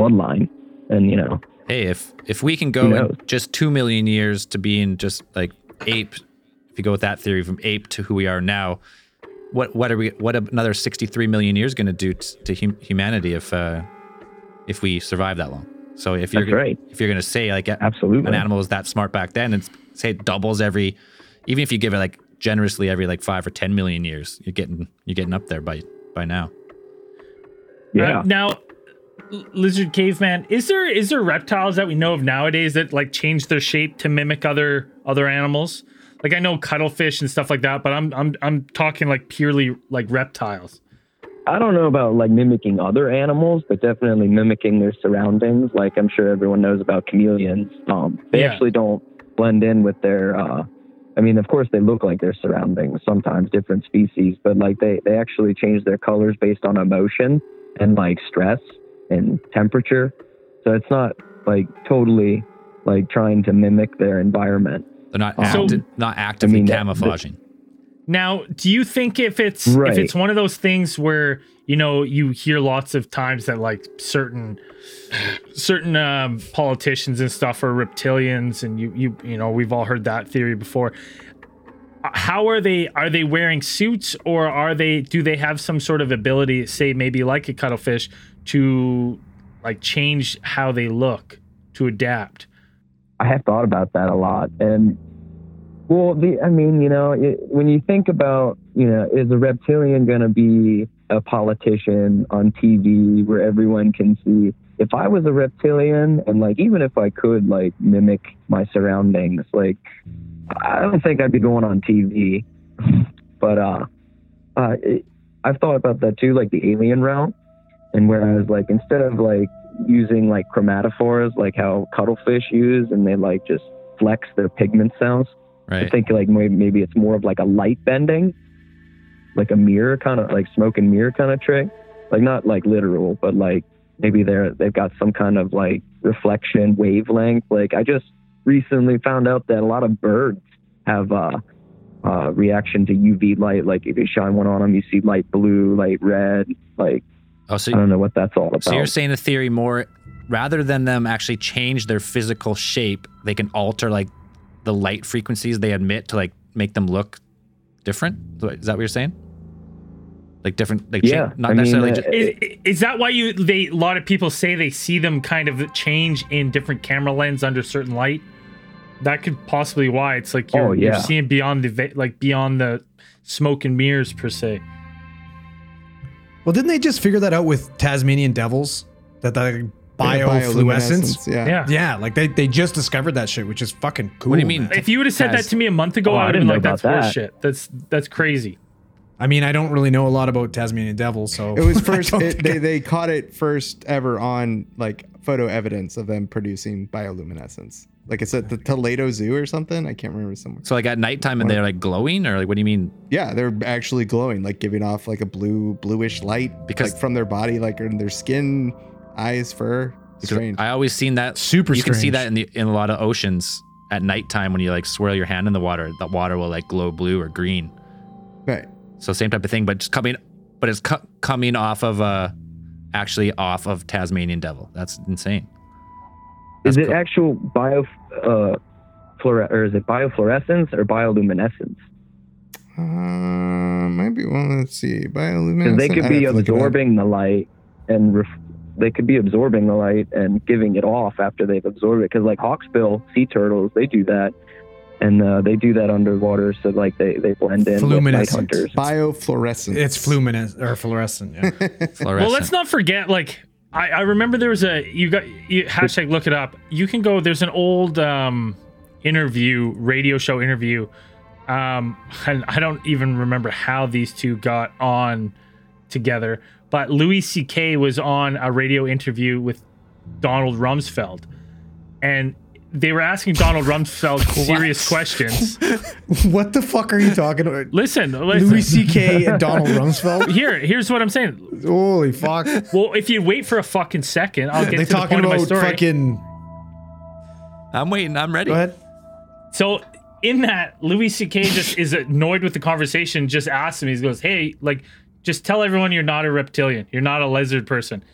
Speaker 9: bloodline, and you know,
Speaker 1: hey, if if we can go in just two million years to being just like ape, if you go with that theory from ape to who we are now, what what are we? What another 63 million years going to do t- to hum- humanity if uh, if we survive that long? So if you're
Speaker 9: That's
Speaker 1: gonna,
Speaker 9: right.
Speaker 1: if you're going to say like
Speaker 9: absolutely.
Speaker 1: an animal was that smart back then, and say it doubles every, even if you give it like generously every like five or ten million years, you're getting you're getting up there by by now.
Speaker 9: Yeah.
Speaker 2: Uh, now, L- lizard caveman, is there is there reptiles that we know of nowadays that like change their shape to mimic other other animals? Like I know cuttlefish and stuff like that, but I'm I'm I'm talking like purely like reptiles.
Speaker 9: I don't know about like mimicking other animals, but definitely mimicking their surroundings. Like I'm sure everyone knows about chameleons. Um, they
Speaker 2: Yeah.
Speaker 9: actually don't blend in with their. Uh, I mean, of course, they look like their surroundings. Sometimes different species, but like they they actually change their colors based on emotion and like stress and temperature. So it's not like totally like trying to mimic their environment.
Speaker 1: They're not
Speaker 9: So-
Speaker 1: acti- not actively
Speaker 9: mean, that-
Speaker 1: camouflaging.
Speaker 2: Now, do you think if it's
Speaker 9: Right.
Speaker 2: if it's one of those things where you know you hear lots of times that like certain certain um, politicians and stuff are reptilians, and you you you know we've all heard that theory before. How are they? Are they wearing suits, or are they? Do they have some sort of ability, say maybe like a cuttlefish, to like change how they look to adapt?
Speaker 9: I have thought about that a lot. And well, the I mean, you know, it, when you think about, you know, is a reptilian going to be a politician on TV where everyone can see? If I was a reptilian and like even if I could like mimic my surroundings, like I don't think I'd be going on TV. [laughs] But uh, uh, it, I've thought about that too, like the alien route. And whereas like instead of like using like chromatophores, like how cuttlefish use, and they like just flex their pigment cells. I think like maybe, maybe it's more of like a light bending, like a mirror kind of like smoke and mirror kind of trick. Like not like literal, but like maybe they're they've got some kind of like reflection wavelength. Like I just recently found out that a lot of birds have uh, uh, reaction to UV light. Like if you shine one on them, you see light blue, light red. Like
Speaker 1: Oh, so
Speaker 9: I don't know what that's all about.
Speaker 1: So you're saying the theory more rather than them actually change their physical shape, they can alter like the light frequencies they emit to like make them look different. Is that what you're saying? Like different, like
Speaker 9: Yeah,
Speaker 1: cha- not
Speaker 9: I mean,
Speaker 1: necessarily.
Speaker 9: uh,
Speaker 1: ju-
Speaker 2: Is, is that why you they a lot of people say they see them kind of change in different camera lens under certain light? That could possibly why it's like you're,
Speaker 9: Oh,
Speaker 2: you're seeing beyond the like beyond the smoke and mirrors per se.
Speaker 4: Well, didn't they just figure that out with Tasmanian devils? That the bioluminescence?
Speaker 3: Yeah.
Speaker 2: Yeah.
Speaker 4: Yeah, like they, they just discovered that shit, which is fucking cool.
Speaker 1: What do you mean?
Speaker 4: man.
Speaker 2: If you would have said that to me a month ago,
Speaker 9: Oh,
Speaker 2: I
Speaker 9: I
Speaker 2: would have been like, "That's
Speaker 9: about
Speaker 2: horse
Speaker 9: that.
Speaker 2: shit. That's that's crazy."
Speaker 4: I mean, I don't really know a lot about Tasmanian devils, so
Speaker 3: It was [laughs] first. It, they they caught it first ever on like photo evidence of them producing bioluminescence. Like it's at the Toledo Zoo or something. I can't remember somewhere.
Speaker 1: so like at nighttime and they're like glowing, or like what do you mean?
Speaker 3: Yeah, they're actually glowing, like giving off like a blue bluish light,
Speaker 1: Because-
Speaker 3: like from their body, like in their skin, eyes, fur.
Speaker 1: Because
Speaker 3: Strange.
Speaker 1: I always seen that
Speaker 4: Super
Speaker 1: You can see that in the in a lot of oceans at nighttime when you like swirl your hand in the water, the water will like glow blue or green.
Speaker 3: right.
Speaker 1: So same type of thing, but just coming, but it's co- coming off of uh actually off of Tasmanian devil. That's insane.
Speaker 9: Is it
Speaker 1: cool.
Speaker 9: actual bio uh, fluore- or is it biofluorescence or bioluminescence?
Speaker 3: Uh, might be. Well, let's see.
Speaker 9: Because
Speaker 3: Bioluminescence.
Speaker 9: they could be
Speaker 3: have to look it up.
Speaker 9: absorbing the light and ref- they could be absorbing the light and giving it off after they've absorbed it. Because like hawksbill sea turtles, they do that, and uh, they do that underwater, so like they they blend in with night
Speaker 4: Fluminescent.
Speaker 9: hunters.
Speaker 3: Biofluorescence.
Speaker 4: it's fluminescent or fluorescent. Yeah.
Speaker 1: Fluorescent. [laughs]
Speaker 2: Well, let's not forget. Like, I, I remember there was a you got you hashtag look it up. You can go. There's an old um interview, radio show interview. Um, and I don't even remember how these two got on together, but Louis C.K. was on a radio interview with Donald Rumsfeld, and they were asking Donald Rumsfeld serious questions. [laughs]
Speaker 4: what the fuck are you talking about?
Speaker 2: Listen, listen.
Speaker 4: Louis C.K. and Donald Rumsfeld. [laughs]
Speaker 2: Here, here's what I'm saying.
Speaker 4: Holy fuck!
Speaker 2: Well, if you wait for a fucking second, I'll get
Speaker 4: They
Speaker 2: to the
Speaker 4: talking
Speaker 2: point of my
Speaker 4: about
Speaker 2: story.
Speaker 4: fucking.
Speaker 1: I'm waiting. I'm ready.
Speaker 4: Go ahead.
Speaker 2: So in that, Louis C.K. just is annoyed with the conversation. Just asks him. He goes, "Hey, like, just tell everyone you're not a reptilian. You're not a lizard person."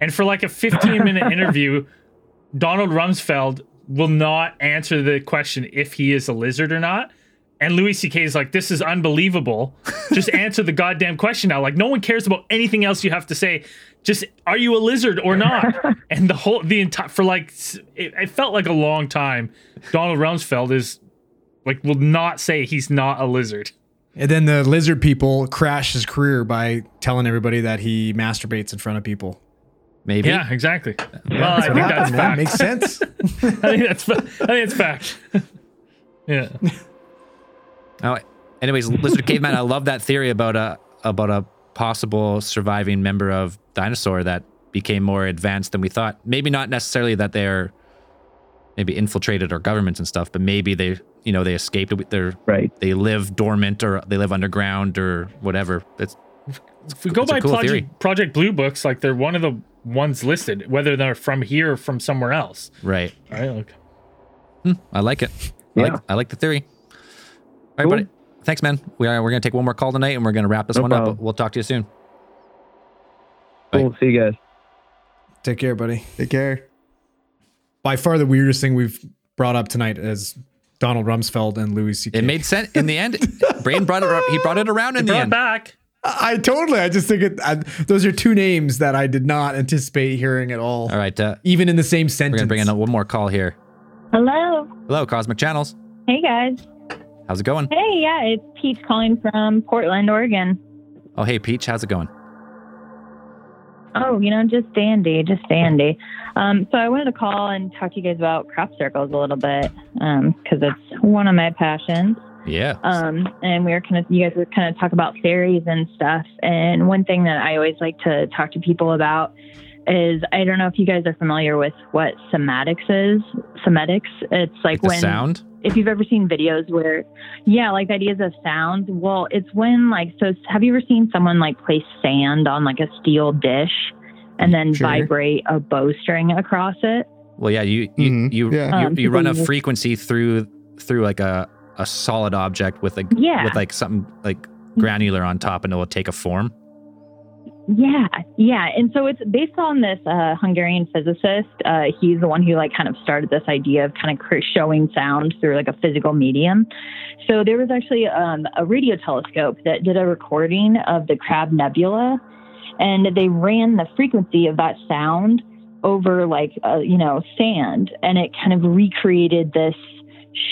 Speaker 2: And for like a 15 minute [laughs] interview, Donald Rumsfeld will not answer the question if he is a lizard or not. And Louis C.K. is like, "This is unbelievable. Just [laughs] answer the goddamn question now. Like, no one cares about anything else you have to say. Just, are you a lizard or not?" [laughs] and the whole, the entire, for like, it, it felt like a long time. Donald Rumsfeld is like, will not say he's not a lizard.
Speaker 4: And then the lizard people crash his career by telling everybody that he masturbates in front of people.
Speaker 1: Maybe.
Speaker 2: Yeah, exactly. Well, I think
Speaker 4: what
Speaker 2: that's
Speaker 4: happened,
Speaker 2: fact.
Speaker 4: Makes sense. [laughs]
Speaker 2: I think that's, fa- I think it's fact. [laughs] yeah. [laughs]
Speaker 1: Oh, anyways, lizard caveman. I love that theory about a about a possible surviving member of dinosaur that became more advanced than we thought. Maybe not necessarily that they're maybe infiltrated our governments and stuff, but maybe they you know they escaped. They're
Speaker 9: Right.
Speaker 1: they live dormant or they live underground or whatever. It's
Speaker 2: If we go
Speaker 1: It's
Speaker 2: by
Speaker 1: cool
Speaker 2: Project. Project Blue books, like they're one of the ones listed, whether they're from here or from somewhere else.
Speaker 1: right.
Speaker 2: Right? Like, hmm,
Speaker 1: I like it. I
Speaker 9: Yeah.
Speaker 1: like I like the theory. All right,
Speaker 9: Cool.
Speaker 1: buddy. Thanks, man. We are we're gonna take one more call tonight and we're gonna wrap this
Speaker 9: No
Speaker 1: one up.
Speaker 9: problem.
Speaker 1: But we'll talk to you soon. Bye.
Speaker 9: Cool. See you guys.
Speaker 4: Take care, buddy.
Speaker 3: Take care.
Speaker 4: By far the weirdest thing we've brought up tonight is Donald Rumsfeld and Louis C.K.
Speaker 1: It made sense in the end. Braden brought it. up- He brought it around in the
Speaker 2: brought
Speaker 1: end.
Speaker 2: back.
Speaker 4: I totally. I just think it. I, those are two names that I did not anticipate hearing at all.
Speaker 1: All right, uh,
Speaker 4: Even in the same sentence.
Speaker 1: we're
Speaker 4: sentence.
Speaker 1: gonna bring in one more call here.
Speaker 10: Hello.
Speaker 1: Hello, Cosmic Channels.
Speaker 10: Hey guys.
Speaker 1: How's it going?
Speaker 10: Hey, yeah, it's Peach calling from Portland, Oregon.
Speaker 1: Oh, hey, Peach. How's it going?
Speaker 10: Oh, you know, just dandy, just dandy. Um, so I wanted to call and talk to you guys about crop circles a little bit because it's one of my passions.
Speaker 1: Yeah.
Speaker 10: Um, and we were kind of, you guys were kind of talk about fairies and stuff. And one thing that I always like to talk to people about is I don't know if you guys are familiar with what cymatics is. Cymatics, it's like,
Speaker 1: like the
Speaker 10: when
Speaker 1: sound.
Speaker 10: if you've ever seen videos where yeah like the ideas of sound well it's when like so have you ever seen someone like place sand on like a steel dish and then
Speaker 3: Sure.
Speaker 10: vibrate a bowstring across it
Speaker 1: Well, yeah. You you
Speaker 3: Mhm.
Speaker 1: you,
Speaker 3: Yeah.
Speaker 1: you,
Speaker 10: Um,
Speaker 1: you run a frequency through through like a a solid object with like
Speaker 10: Yeah.
Speaker 1: with like something like granular on top, and it will take a form.
Speaker 10: yeah yeah and so it's based on this uh, hungarian physicist uh, he's the one who like kind of started this idea of kind of showing sound through like a physical medium so there was actually um, a radio telescope that did a recording of the crab nebula and they ran the frequency of that sound over like uh, you know sand and it kind of recreated this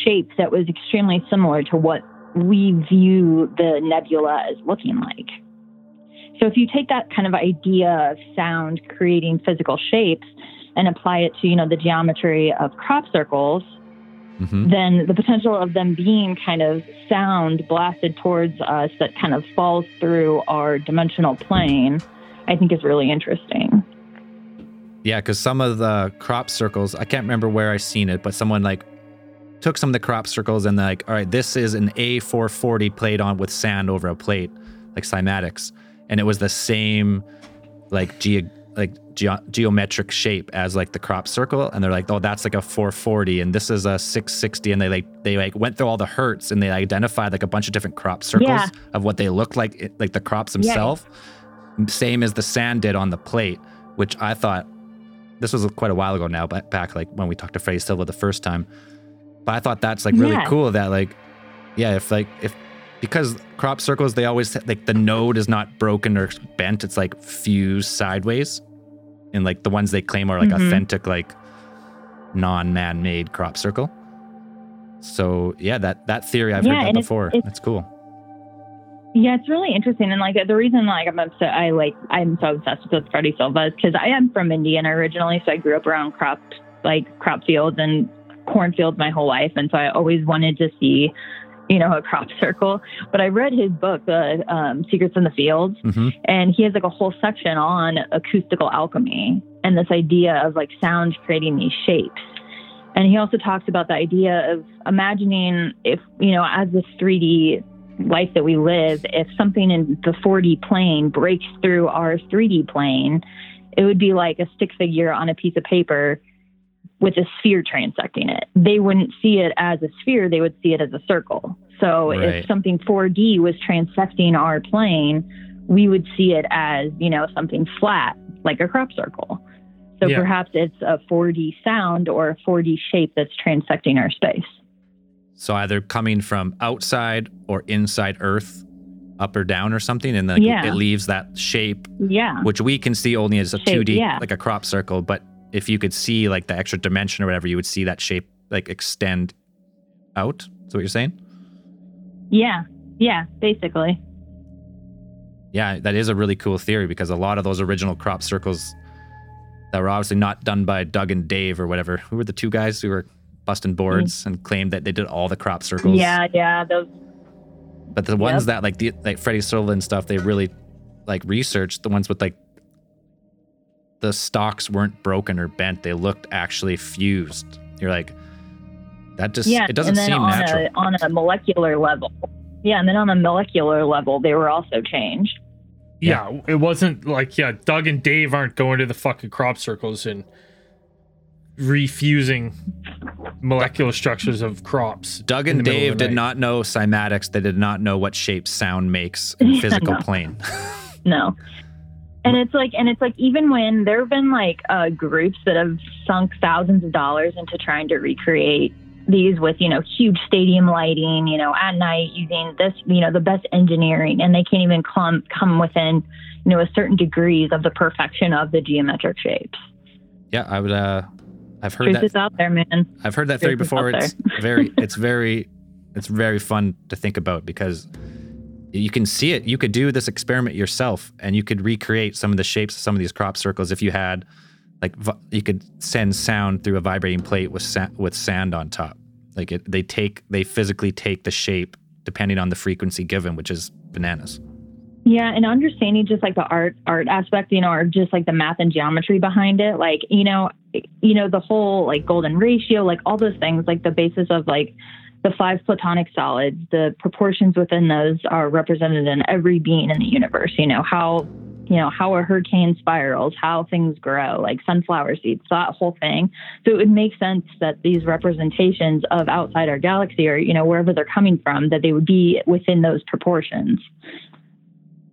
Speaker 10: shape that was extremely similar to what we view the nebula as looking like. So if you take that kind of idea of sound creating physical shapes and apply it to you know the geometry of crop circles
Speaker 1: hmm
Speaker 10: then the potential of them being kind of sound blasted towards us that kind of falls through our dimensional plane i think is really interesting.
Speaker 1: Yeah, because some of the crop circles, I can't remember where I seen it, but someone like took some of the crop circles and like, all right, this is an A440 played on with sand over a plate, like cymatics, and it was the same like ge- like geo- geometric shape as like the crop circle, and they're like, oh, that's like a 440, and this is a 660, and they like they like went through all the hertz and they identified like a bunch of different crop circles
Speaker 10: Yeah.
Speaker 1: of what they look like, like the crops
Speaker 10: Yeah.
Speaker 1: themselves, same as the sand did on the plate, which I thought this was quite a while ago now, but back like when we talked to Freddie Silva the first time. But I thought that's like really
Speaker 10: Yeah.
Speaker 1: cool that like, yeah, if like if because crop circles they always like the node is not broken or bent, it's like fused sideways, and like the ones they claim are like
Speaker 10: Mhm.
Speaker 1: authentic like non-man-made crop circle. So yeah, that that theory I've
Speaker 10: Yeah,
Speaker 1: heard that
Speaker 10: it's-
Speaker 1: before.
Speaker 10: it's-
Speaker 1: That's cool.
Speaker 10: Yeah, it's really interesting, and like the reason like I'm upset, I like I'm so obsessed with Freddie Silva is because I am from Indiana originally, so I grew up around crop like crop fields and cornfields my whole life, and so I always wanted to see, you know, a crop [laughs] circle. But I read his book, The um, Secrets in the Fields,
Speaker 1: hmm
Speaker 10: and he has like a whole section on acoustical alchemy and this idea of like sound creating these shapes. And he also talks about the idea of imagining if, you know, as this 3D life that we live, if something in the 4D plane breaks through our 3D plane, it would be like a stick figure on a piece of paper with a sphere transecting it. They wouldn't see it as a sphere, they would see it as a circle. So
Speaker 1: Right.
Speaker 10: if something 4D was transecting our plane, we would see it as, you know, something flat, like a crop circle. So
Speaker 2: Yeah.
Speaker 10: perhaps it's a 4D sound or a 4D shape that's transecting our space.
Speaker 1: So either coming from outside or inside Earth, up or down or something, and then
Speaker 10: Yeah.
Speaker 1: it leaves that shape,
Speaker 10: Yeah.
Speaker 1: which we can see only as a
Speaker 10: Shape,
Speaker 1: 2D,
Speaker 10: yeah.
Speaker 1: like a crop circle. But if you could see like the extra dimension or whatever, you would see that shape like extend out. Is that what you're saying?
Speaker 10: Yeah. Yeah, basically.
Speaker 1: Yeah, that is a really cool theory because a lot of those original crop circles that were obviously not done by Doug and Dave or whatever. Who were the two guys who were busting boards and claimed that they did all the crop circles?
Speaker 10: Mm. Yeah, yeah, those
Speaker 1: But the ones
Speaker 10: Yep.
Speaker 1: that like the like Freddie Sutherland stuff, they really like researched the ones with like the stalks weren't broken or bent. They looked actually fused. You're like, that just
Speaker 10: yeah,
Speaker 1: it doesn't
Speaker 10: and then
Speaker 1: seem
Speaker 10: on
Speaker 1: natural.
Speaker 10: A, on a molecular level. Yeah, and then on a molecular level, they were also changed.
Speaker 2: Yeah, it wasn't like yeah, Doug and Dave aren't going to the fucking crop circles and refusing molecular structures of crops.
Speaker 1: Doug and
Speaker 2: the middle of
Speaker 1: Dave did not know cymatics. They did not know what shape sound makes in
Speaker 10: Yeah, [laughs]
Speaker 1: physical
Speaker 10: no.
Speaker 1: plane.
Speaker 10: No. And it's like, and it's like, even when there have been like uh, groups that have sunk thousands of dollars into trying to recreate these with, you know, huge stadium lighting, you know, at night using this, you know, the best engineering, and they can't even come come within, you know, a certain degrees of the perfection of the geometric shapes.
Speaker 1: yeah, I would. uh I've heard
Speaker 10: Truth
Speaker 1: that.
Speaker 10: is out there, man.
Speaker 1: I've heard that theory
Speaker 10: Truth is
Speaker 1: before. It's very, [laughs] it's very, it's very fun to think about because you can see it. You could do this experiment yourself, and you could recreate some of the shapes of some of these crop circles if you had, like, you could send sound through a vibrating plate with sa- with sand on top. Like it, they take, they physically take the shape depending on the frequency given, which is bananas.
Speaker 10: Yeah, and understanding just like the art art aspect, you know, or just like the math and geometry behind it, like you know, you know the whole like golden ratio, like all those things, like the basis of like the five platonic solids, the proportions within those are represented in every being in the universe. You know how you know how a hurricane spirals, how things grow, like sunflower seeds, that whole thing. So it would make sense that these representations of outside our galaxy, or you know wherever they're coming from, that they would be within those proportions.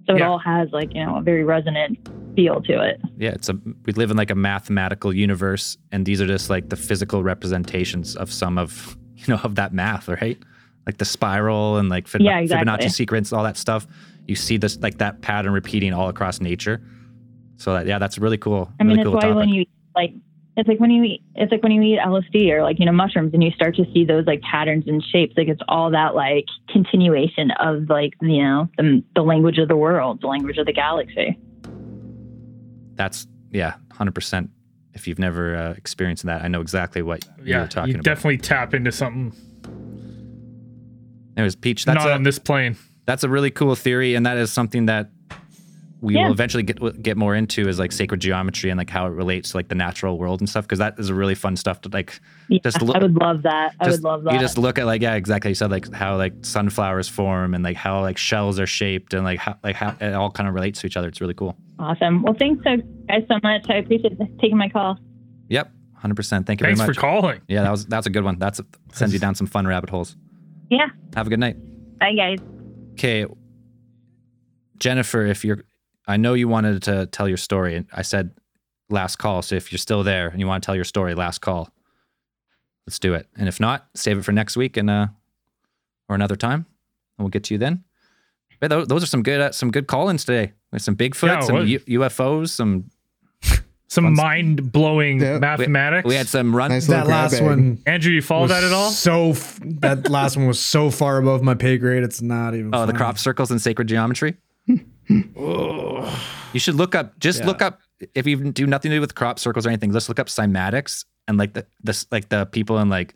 Speaker 10: So it
Speaker 2: Yeah.
Speaker 10: all has like, you know, a very resonant feel to it.
Speaker 1: Yeah, it's a we live in like a mathematical universe, and these are just like the physical representations of some of you know of that math, right? Like the spiral and like Fib-
Speaker 10: Yeah, exactly.
Speaker 1: Fibonacci sequence, all that stuff. You see this like that pattern repeating all across nature. So that, yeah, that's really cool.
Speaker 10: I mean,
Speaker 1: really
Speaker 10: it's
Speaker 1: cool
Speaker 10: why
Speaker 1: topic.
Speaker 10: when you like, it's like when you eat, it's like when you eat LSD or like, you know, mushrooms and you start to see those like patterns and shapes, like it's all that like continuation of like, you know, the, the language of the world, the language of the galaxy.
Speaker 1: that's yeah, hundred percent. If you've never uh, experienced that, I know exactly what
Speaker 2: you're
Speaker 1: were talking
Speaker 2: you
Speaker 1: about.
Speaker 2: definitely tap into something
Speaker 1: Anyways, Peach, that's
Speaker 2: not
Speaker 1: a,
Speaker 2: on this plane.
Speaker 1: that's a really cool theory, and that is something that we
Speaker 10: Yeah.
Speaker 1: will eventually get get more into is like sacred geometry and like how it relates to like the natural world and stuff because that is a really fun stuff to like
Speaker 10: Yeah,
Speaker 1: Just look-
Speaker 10: I would love that. I
Speaker 1: just,
Speaker 10: would love that.
Speaker 1: You just look at like yeah, exactly. You said like how like sunflowers form and like how like shells are shaped and like how like how it all kind of relates to each other. It's really cool.
Speaker 10: Awesome. Well, thanks so guys so much. I appreciate taking my call.
Speaker 1: Yep, hundred percent. Thank you
Speaker 2: Thanks
Speaker 1: very much for
Speaker 2: calling.
Speaker 1: yeah, that was that's a good one. That's sends you down some fun rabbit holes.
Speaker 10: Yeah.
Speaker 1: Have a good night.
Speaker 10: Bye guys.
Speaker 1: Okay, Jennifer, if you're, I know you wanted to tell your story, and I said last call. So if you're still there and you want to tell your story, last call. Let's do it. And if not, save it for next week and uh, or another time, and we'll get to you then. But tho- those are some good uh, some good call-ins today. With some Bigfoot,
Speaker 2: Yeah,
Speaker 1: some. U- UFOs, some [laughs]
Speaker 2: Some mind blowing
Speaker 3: Yeah.
Speaker 2: Mathematics.
Speaker 1: we had some run.
Speaker 3: Nice
Speaker 4: that last
Speaker 3: bag.
Speaker 4: one
Speaker 2: Andrew, you follow
Speaker 4: was
Speaker 2: that at all?
Speaker 4: So f- that [laughs] last one was so far above my pay grade. It's not even.
Speaker 1: Oh, the crop circles and sacred geometry. [laughs] you should look up. Just
Speaker 4: Yeah.
Speaker 1: look up if you do nothing to do with crop circles or anything. Let's look up cymatics and like the this like the people in like like c-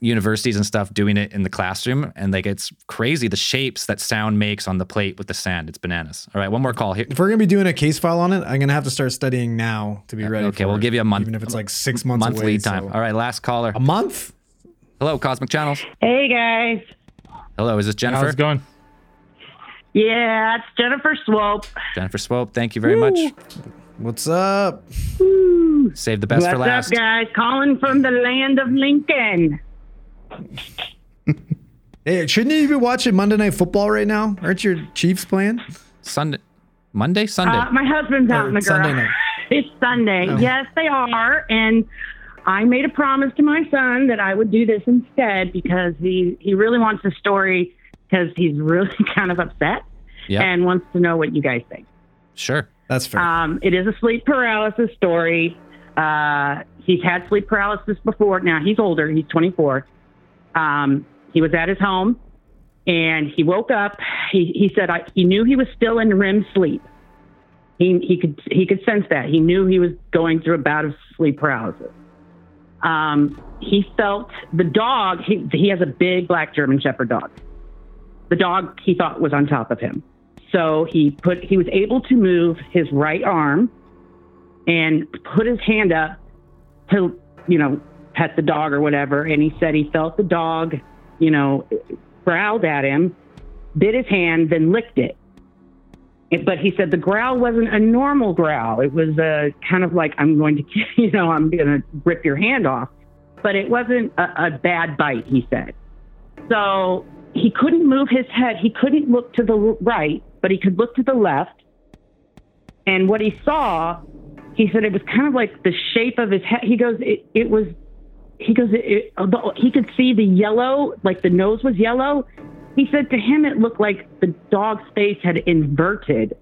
Speaker 1: universities and stuff doing it in the classroom and like it's crazy the shapes that sound makes on the plate with the sand. It's bananas. All right, one more call here.
Speaker 4: If we're gonna be doing a case file on it, I'm gonna have to start studying now to be uh, ready.
Speaker 1: Okay, we'll
Speaker 4: it,
Speaker 1: give you a month,
Speaker 4: even if it's like six months
Speaker 1: month
Speaker 4: away.
Speaker 1: lead time.
Speaker 4: so-
Speaker 1: All right, last caller.
Speaker 4: A month?
Speaker 1: Hello, Cosmic Channels.
Speaker 11: Hey guys.
Speaker 1: Hello, is this Jennifer?
Speaker 2: How's it going?
Speaker 11: Yeah, it's Jennifer Swope.
Speaker 1: Jennifer Swope, thank you very much.
Speaker 4: What's up?
Speaker 1: Save the best
Speaker 11: What's
Speaker 1: for last.
Speaker 11: up, guys? Calling from the land of Lincoln.
Speaker 4: Hey, shouldn't you be watching Monday Night Football right now? Aren't your Chiefs playing?
Speaker 1: Sunday, Monday, Sunday.
Speaker 11: Uh, my husband's out
Speaker 4: Or
Speaker 11: in the
Speaker 4: Sunday
Speaker 11: garage.
Speaker 4: night.
Speaker 11: It's Sunday.
Speaker 4: Oh.
Speaker 11: Yes, they are. And I made a promise to my son that I would do this instead because he, he really wants a story because he's really [laughs] kind of upset
Speaker 1: Yeah.
Speaker 11: and wants to know what you guys think.
Speaker 1: sure.
Speaker 4: That's fair.
Speaker 11: Um, it is a sleep paralysis story. Uh, he's had sleep paralysis before. Now he's older. He's 24. Um, he was at his home and he woke up. He, he said I, he knew he was still in REM sleep. He, he could he could sense that. He knew he was going through a bout of sleep paralysis. Um, he felt the dog. He, he has a big black German Shepherd dog. The dog he thought was on top of him. So he put he was able to move his right arm and put his hand up to you know pet the dog or whatever. And he said he felt the dog you know growled at him, bit his hand, then licked it. But he said the growl wasn't a normal growl. It was a kind of like I'm going to [laughs] you know I'm going to rip your hand off. But it wasn't a, a bad bite. He said. So he couldn't move his head. He couldn't look to the right, but he could look to the left. And what he saw, he said it was kind of like the shape of his head. He goes, it, it was, he goes, it, he could see the yellow, like the nose was yellow. He said to him, it looked like the dog's face had inverted,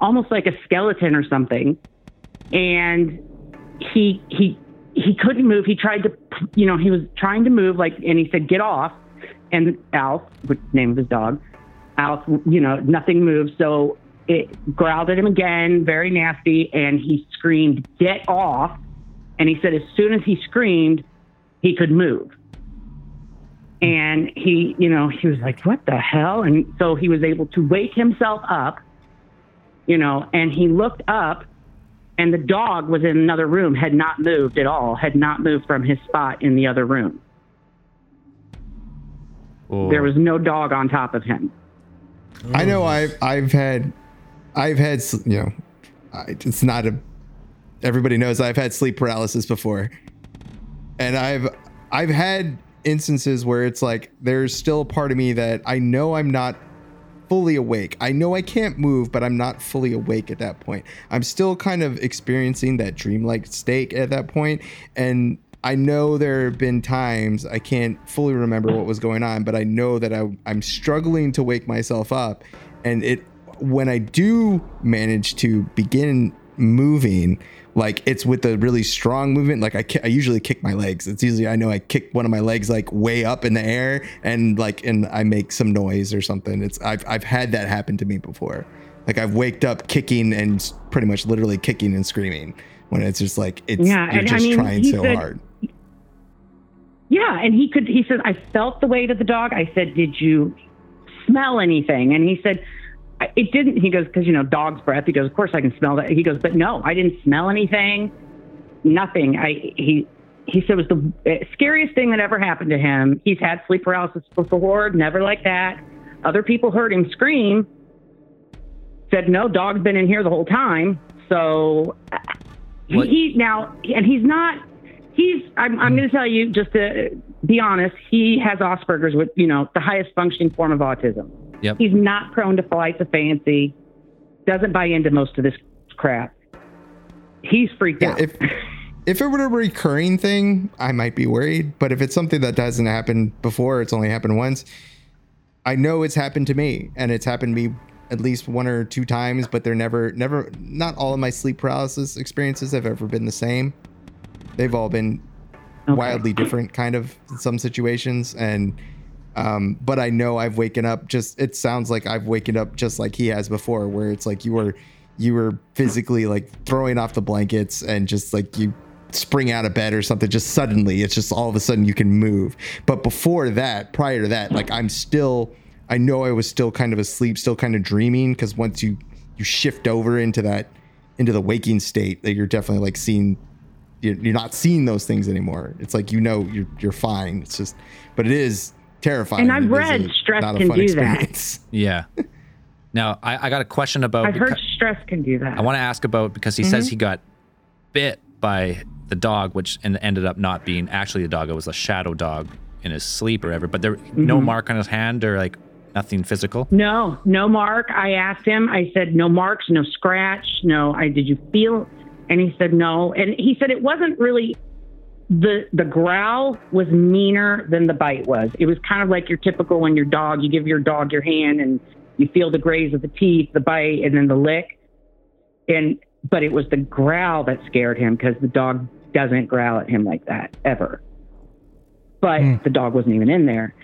Speaker 11: almost like a skeleton or something. And he, he, he couldn't move. He tried to, you know, he was trying to move, like, and he said, get off and Alf, which name of his dog, Alf, you know, nothing moved. So it growled at him again, very nasty, and he screamed, "Get off!" And he said as soon as he screamed, he could move. And he, you know, he was like, "What the hell?" And so he was able to wake himself up, you know, and he looked up, and the dog was in another room, had not moved at all, had not moved from his spot in the other room. Oh. There was no dog on top of him.
Speaker 3: I know I've I've had I've had you know it's not a everybody knows I've had sleep paralysis before, and I've I've had instances where it's like there's still a part of me that I know I'm not fully awake. I know I can't move, but I'm not fully awake at that point. I'm still kind of experiencing that dreamlike state at that point, and I know there have been times I can't fully remember what was going on, but I know that I, I'm struggling to wake myself up, and it when I do manage to begin moving, like it's with a really strong movement. Like I, I usually kick my legs. It's usually I know I kick one of my legs like way up in the air, and like and I make some noise or something. It's I've I've had that happen to me before. Like I've waked up kicking and pretty much literally kicking and screaming when it's just like it's
Speaker 11: Yeah,
Speaker 3: you're
Speaker 11: and I
Speaker 3: just
Speaker 11: mean,
Speaker 3: trying so
Speaker 11: said-
Speaker 3: hard.
Speaker 11: Yeah, and he could. He said, "I felt the weight of the dog." I said, "Did you smell anything?" And he said, "I- "It didn't." He goes, "Because you know, dog's breath." He goes, "Of course I can smell that." He goes, "But no, I didn't smell anything. Nothing." I he he said it was the uh, scariest thing that ever happened to him. He's had sleep paralysis before, never like that. Other people heard him scream. Said, "No, dog's been in here the whole time." So
Speaker 1: What-
Speaker 11: he now, and he's not he's I'm, I'm going to tell you just to be honest he has asperger's with you know the highest functioning form of autism
Speaker 1: Yep.
Speaker 11: he's not prone to flights of fancy doesn't buy into most of this crap he's freaked
Speaker 3: Yeah,
Speaker 11: out
Speaker 3: if if it were a recurring thing, I might be worried. But if it's something that doesn't happen before, it's only happened once. I know it's happened to me, and it's happened to me at least one or two times. But they're never, never, not all of my sleep paralysis experiences have ever been the same. They've all been
Speaker 11: Okay.
Speaker 3: wildly different, kind of in some situations, and. Um, but I know I've waken up just it sounds like I've waken up just like he has before, where it's like you were you were physically like throwing off the blankets and just like you spring out of bed or something just suddenly. It's just all of a sudden you can move. But before that prior to that like i'm still i know i was still kind of asleep still kind of dreaming because once you you shift over into that into the waking state that you're definitely like seeing you're, you're not seeing those things anymore. It's like you know you're you're fine. It's just but it is terrifying
Speaker 11: And I've read
Speaker 3: a-
Speaker 11: stress can
Speaker 3: fun
Speaker 11: do that. [laughs]
Speaker 1: Yeah. Now I, I got a question about.
Speaker 11: I've heard stress can do that.
Speaker 1: I want to ask about because he
Speaker 11: Mhm.
Speaker 1: says he got bit by the dog, which and ended up not being actually the dog. It was a shadow dog in his sleep or whatever. But there no
Speaker 11: Mhm.
Speaker 1: mark on his hand or like nothing physical.
Speaker 11: No, no mark. I asked him. I said, no marks, no scratch, no. I did you feel? And he said no. And he said it wasn't really the the growl was meaner than the bite was. It was kind of like your typical when your dog you give your dog your hand and you feel the graze of the teeth, the bite, and then the lick. And but it was the growl that scared him because the dog doesn't growl at him like that ever. But hmm. the dog wasn't even in there.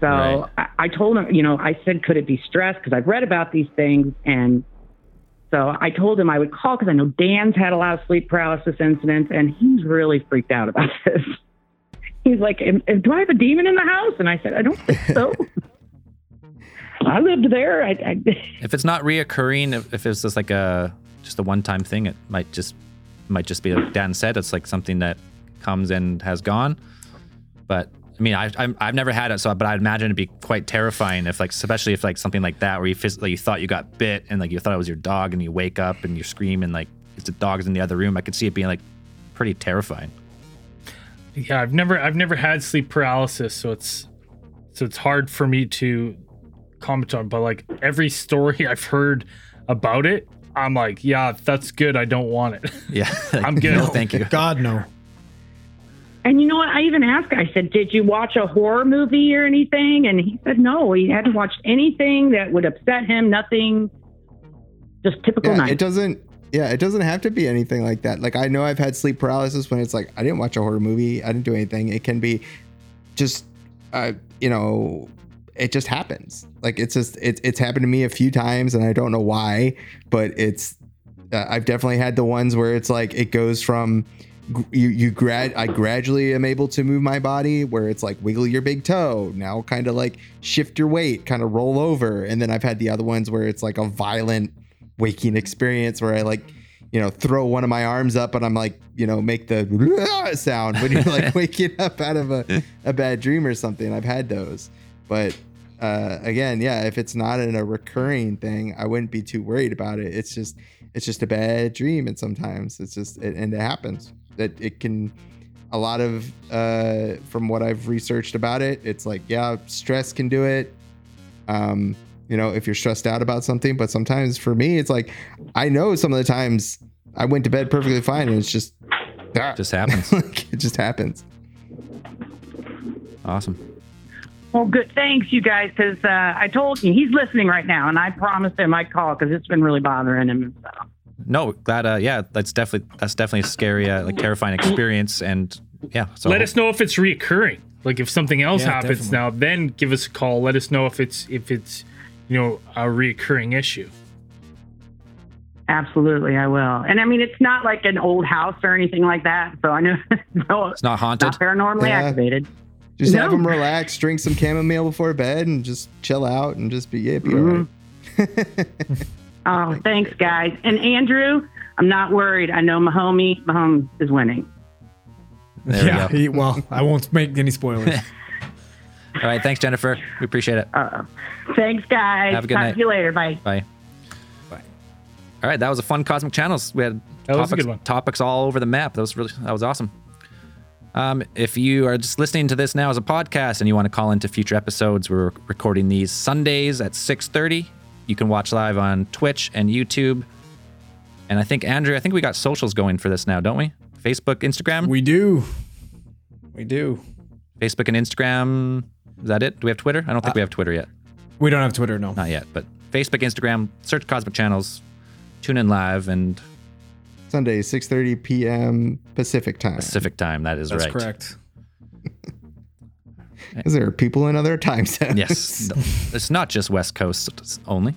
Speaker 11: So
Speaker 1: Right.
Speaker 11: I, I told him, you know, I said, could it be stress? Because I've read about these things. And so I told him I would call because I know Dan's had a lot of sleep paralysis incidents and he's really freaked out about [laughs] this. He's like, "Am- am- do I have a demon in the house? And I said, I don't think so. [laughs] I lived there. I, I,
Speaker 1: If it's not reoccurring, if, if it's just like a just a one time thing, it might just might just be like Dan said. It's like something that comes and has gone. But I mean, I, I'm, I've never had it, so but I'd imagine it'd be quite terrifying if like, especially if like something like that where you physically you thought you got bit and like you thought it was your dog and you wake up and you scream and like it's the dog's in the other room. I could see it being like pretty terrifying.
Speaker 2: Yeah, I've never I've never had sleep paralysis, so it's so it's hard for me to comment on. But like every story [laughs] I've heard about it, I'm like, yeah, that's good. I don't want it.
Speaker 1: Yeah, [laughs]
Speaker 2: I'm good. [laughs]
Speaker 1: No, thank you.
Speaker 4: God no.
Speaker 11: And you know what? I even asked, I said, did you watch a horror movie or anything? And he said, no, he hadn't watched anything that would upset him. Nothing. Just typical
Speaker 3: yeah,
Speaker 11: night.
Speaker 3: it doesn't yeah it doesn't have to be anything like that like i know i've had sleep paralysis when it's like i didn't watch a horror movie i didn't do anything it can be just uh you know it just happens like it's just it's it's happened to me a few times and i don't know why but it's uh, i've definitely had the ones where it's like it goes from you you grad I gradually am able to move my body where it's like wiggle your big toe now kind of like shift your weight kind of roll over. And then I've had the other ones where it's like a violent waking experience where I like you know throw one of my arms up and I'm like you know make the [laughs] sound when you're like [laughs] waking up out of a, a bad dream or something. I've had those. But uh, again yeah if it's not in a recurring thing I wouldn't be too worried about it. It's just it's just a bad dream and sometimes it's just it, and it happens that it can a lot of uh from what i've researched about it it's like yeah stress can do it um you know if you're stressed out about something but sometimes for me it's like i know some of the times i went to bed perfectly fine and it's just ah,
Speaker 1: Just happens. [laughs]
Speaker 3: like, it just happens
Speaker 1: Awesome.
Speaker 11: Well, good. Thanks, you guys, because uh, I told you he's listening right now, and I promised him I'd call because it's been really bothering him. So.
Speaker 1: No, glad. Uh, yeah, that's definitely that's definitely a scary, uh, like terrifying experience, and yeah. So
Speaker 2: Let us know if it's reoccurring. Like if something else
Speaker 4: Yeah,
Speaker 2: happens
Speaker 4: definitely.
Speaker 2: now, then give us a call. Let us know if it's if it's you know a reoccurring issue.
Speaker 11: Absolutely, I will. And I mean, it's not like an old house or anything like that. So I know [laughs] no,
Speaker 1: It's not haunted.
Speaker 11: not paranormally
Speaker 3: Yeah.
Speaker 11: activated.
Speaker 3: just
Speaker 11: No.
Speaker 3: have them relax drink some chamomile before bed and just chill out and just be yeah be all right [laughs]
Speaker 11: Oh, thanks, guys. And Andrew, I'm not worried. I know Mahomie, Mahomes is winning.
Speaker 1: There
Speaker 4: yeah.
Speaker 1: we go.
Speaker 4: he- well, I won't make any spoilers. [laughs]
Speaker 1: All right, thanks, Jennifer. We appreciate it.
Speaker 11: Uh, thanks, guys.
Speaker 1: Have a good
Speaker 11: Talk
Speaker 1: night.
Speaker 11: to you later. Bye.
Speaker 1: Bye. Bye. All right, that was a fun Cosmic Channels. We had
Speaker 2: That was a
Speaker 1: topics, topics all over the map. That was really that was awesome. Um, if you are just listening to this now as a podcast and you want to call into future episodes, we're recording these Sundays at 6:30. You can watch live on Twitch and YouTube. And I think Andrew, I think we got socials going for this now, don't we? Facebook, Instagram,
Speaker 4: we do. We do.
Speaker 1: Facebook and Instagram. Is that it? Do we have Twitter? I don't think we uh, have Twitter yet.
Speaker 4: We don't have Twitter, no.
Speaker 1: Not yet, but Facebook, Instagram, search Cosmic Channels, tune in live and
Speaker 3: sunday 6.30 p.m pacific time
Speaker 1: Pacific time. That is
Speaker 4: That's
Speaker 1: right.
Speaker 4: That's correct. [laughs]
Speaker 3: because there are people in other time [laughs] zones
Speaker 1: Yes. No, it's not just West Coast only.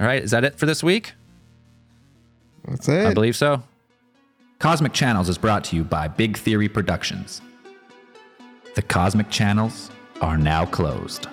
Speaker 1: All right. Is that it for this week?
Speaker 3: that's it
Speaker 1: I believe so. Cosmic Channels is brought to you by Big Theory Productions. The Cosmic Channels are now closed.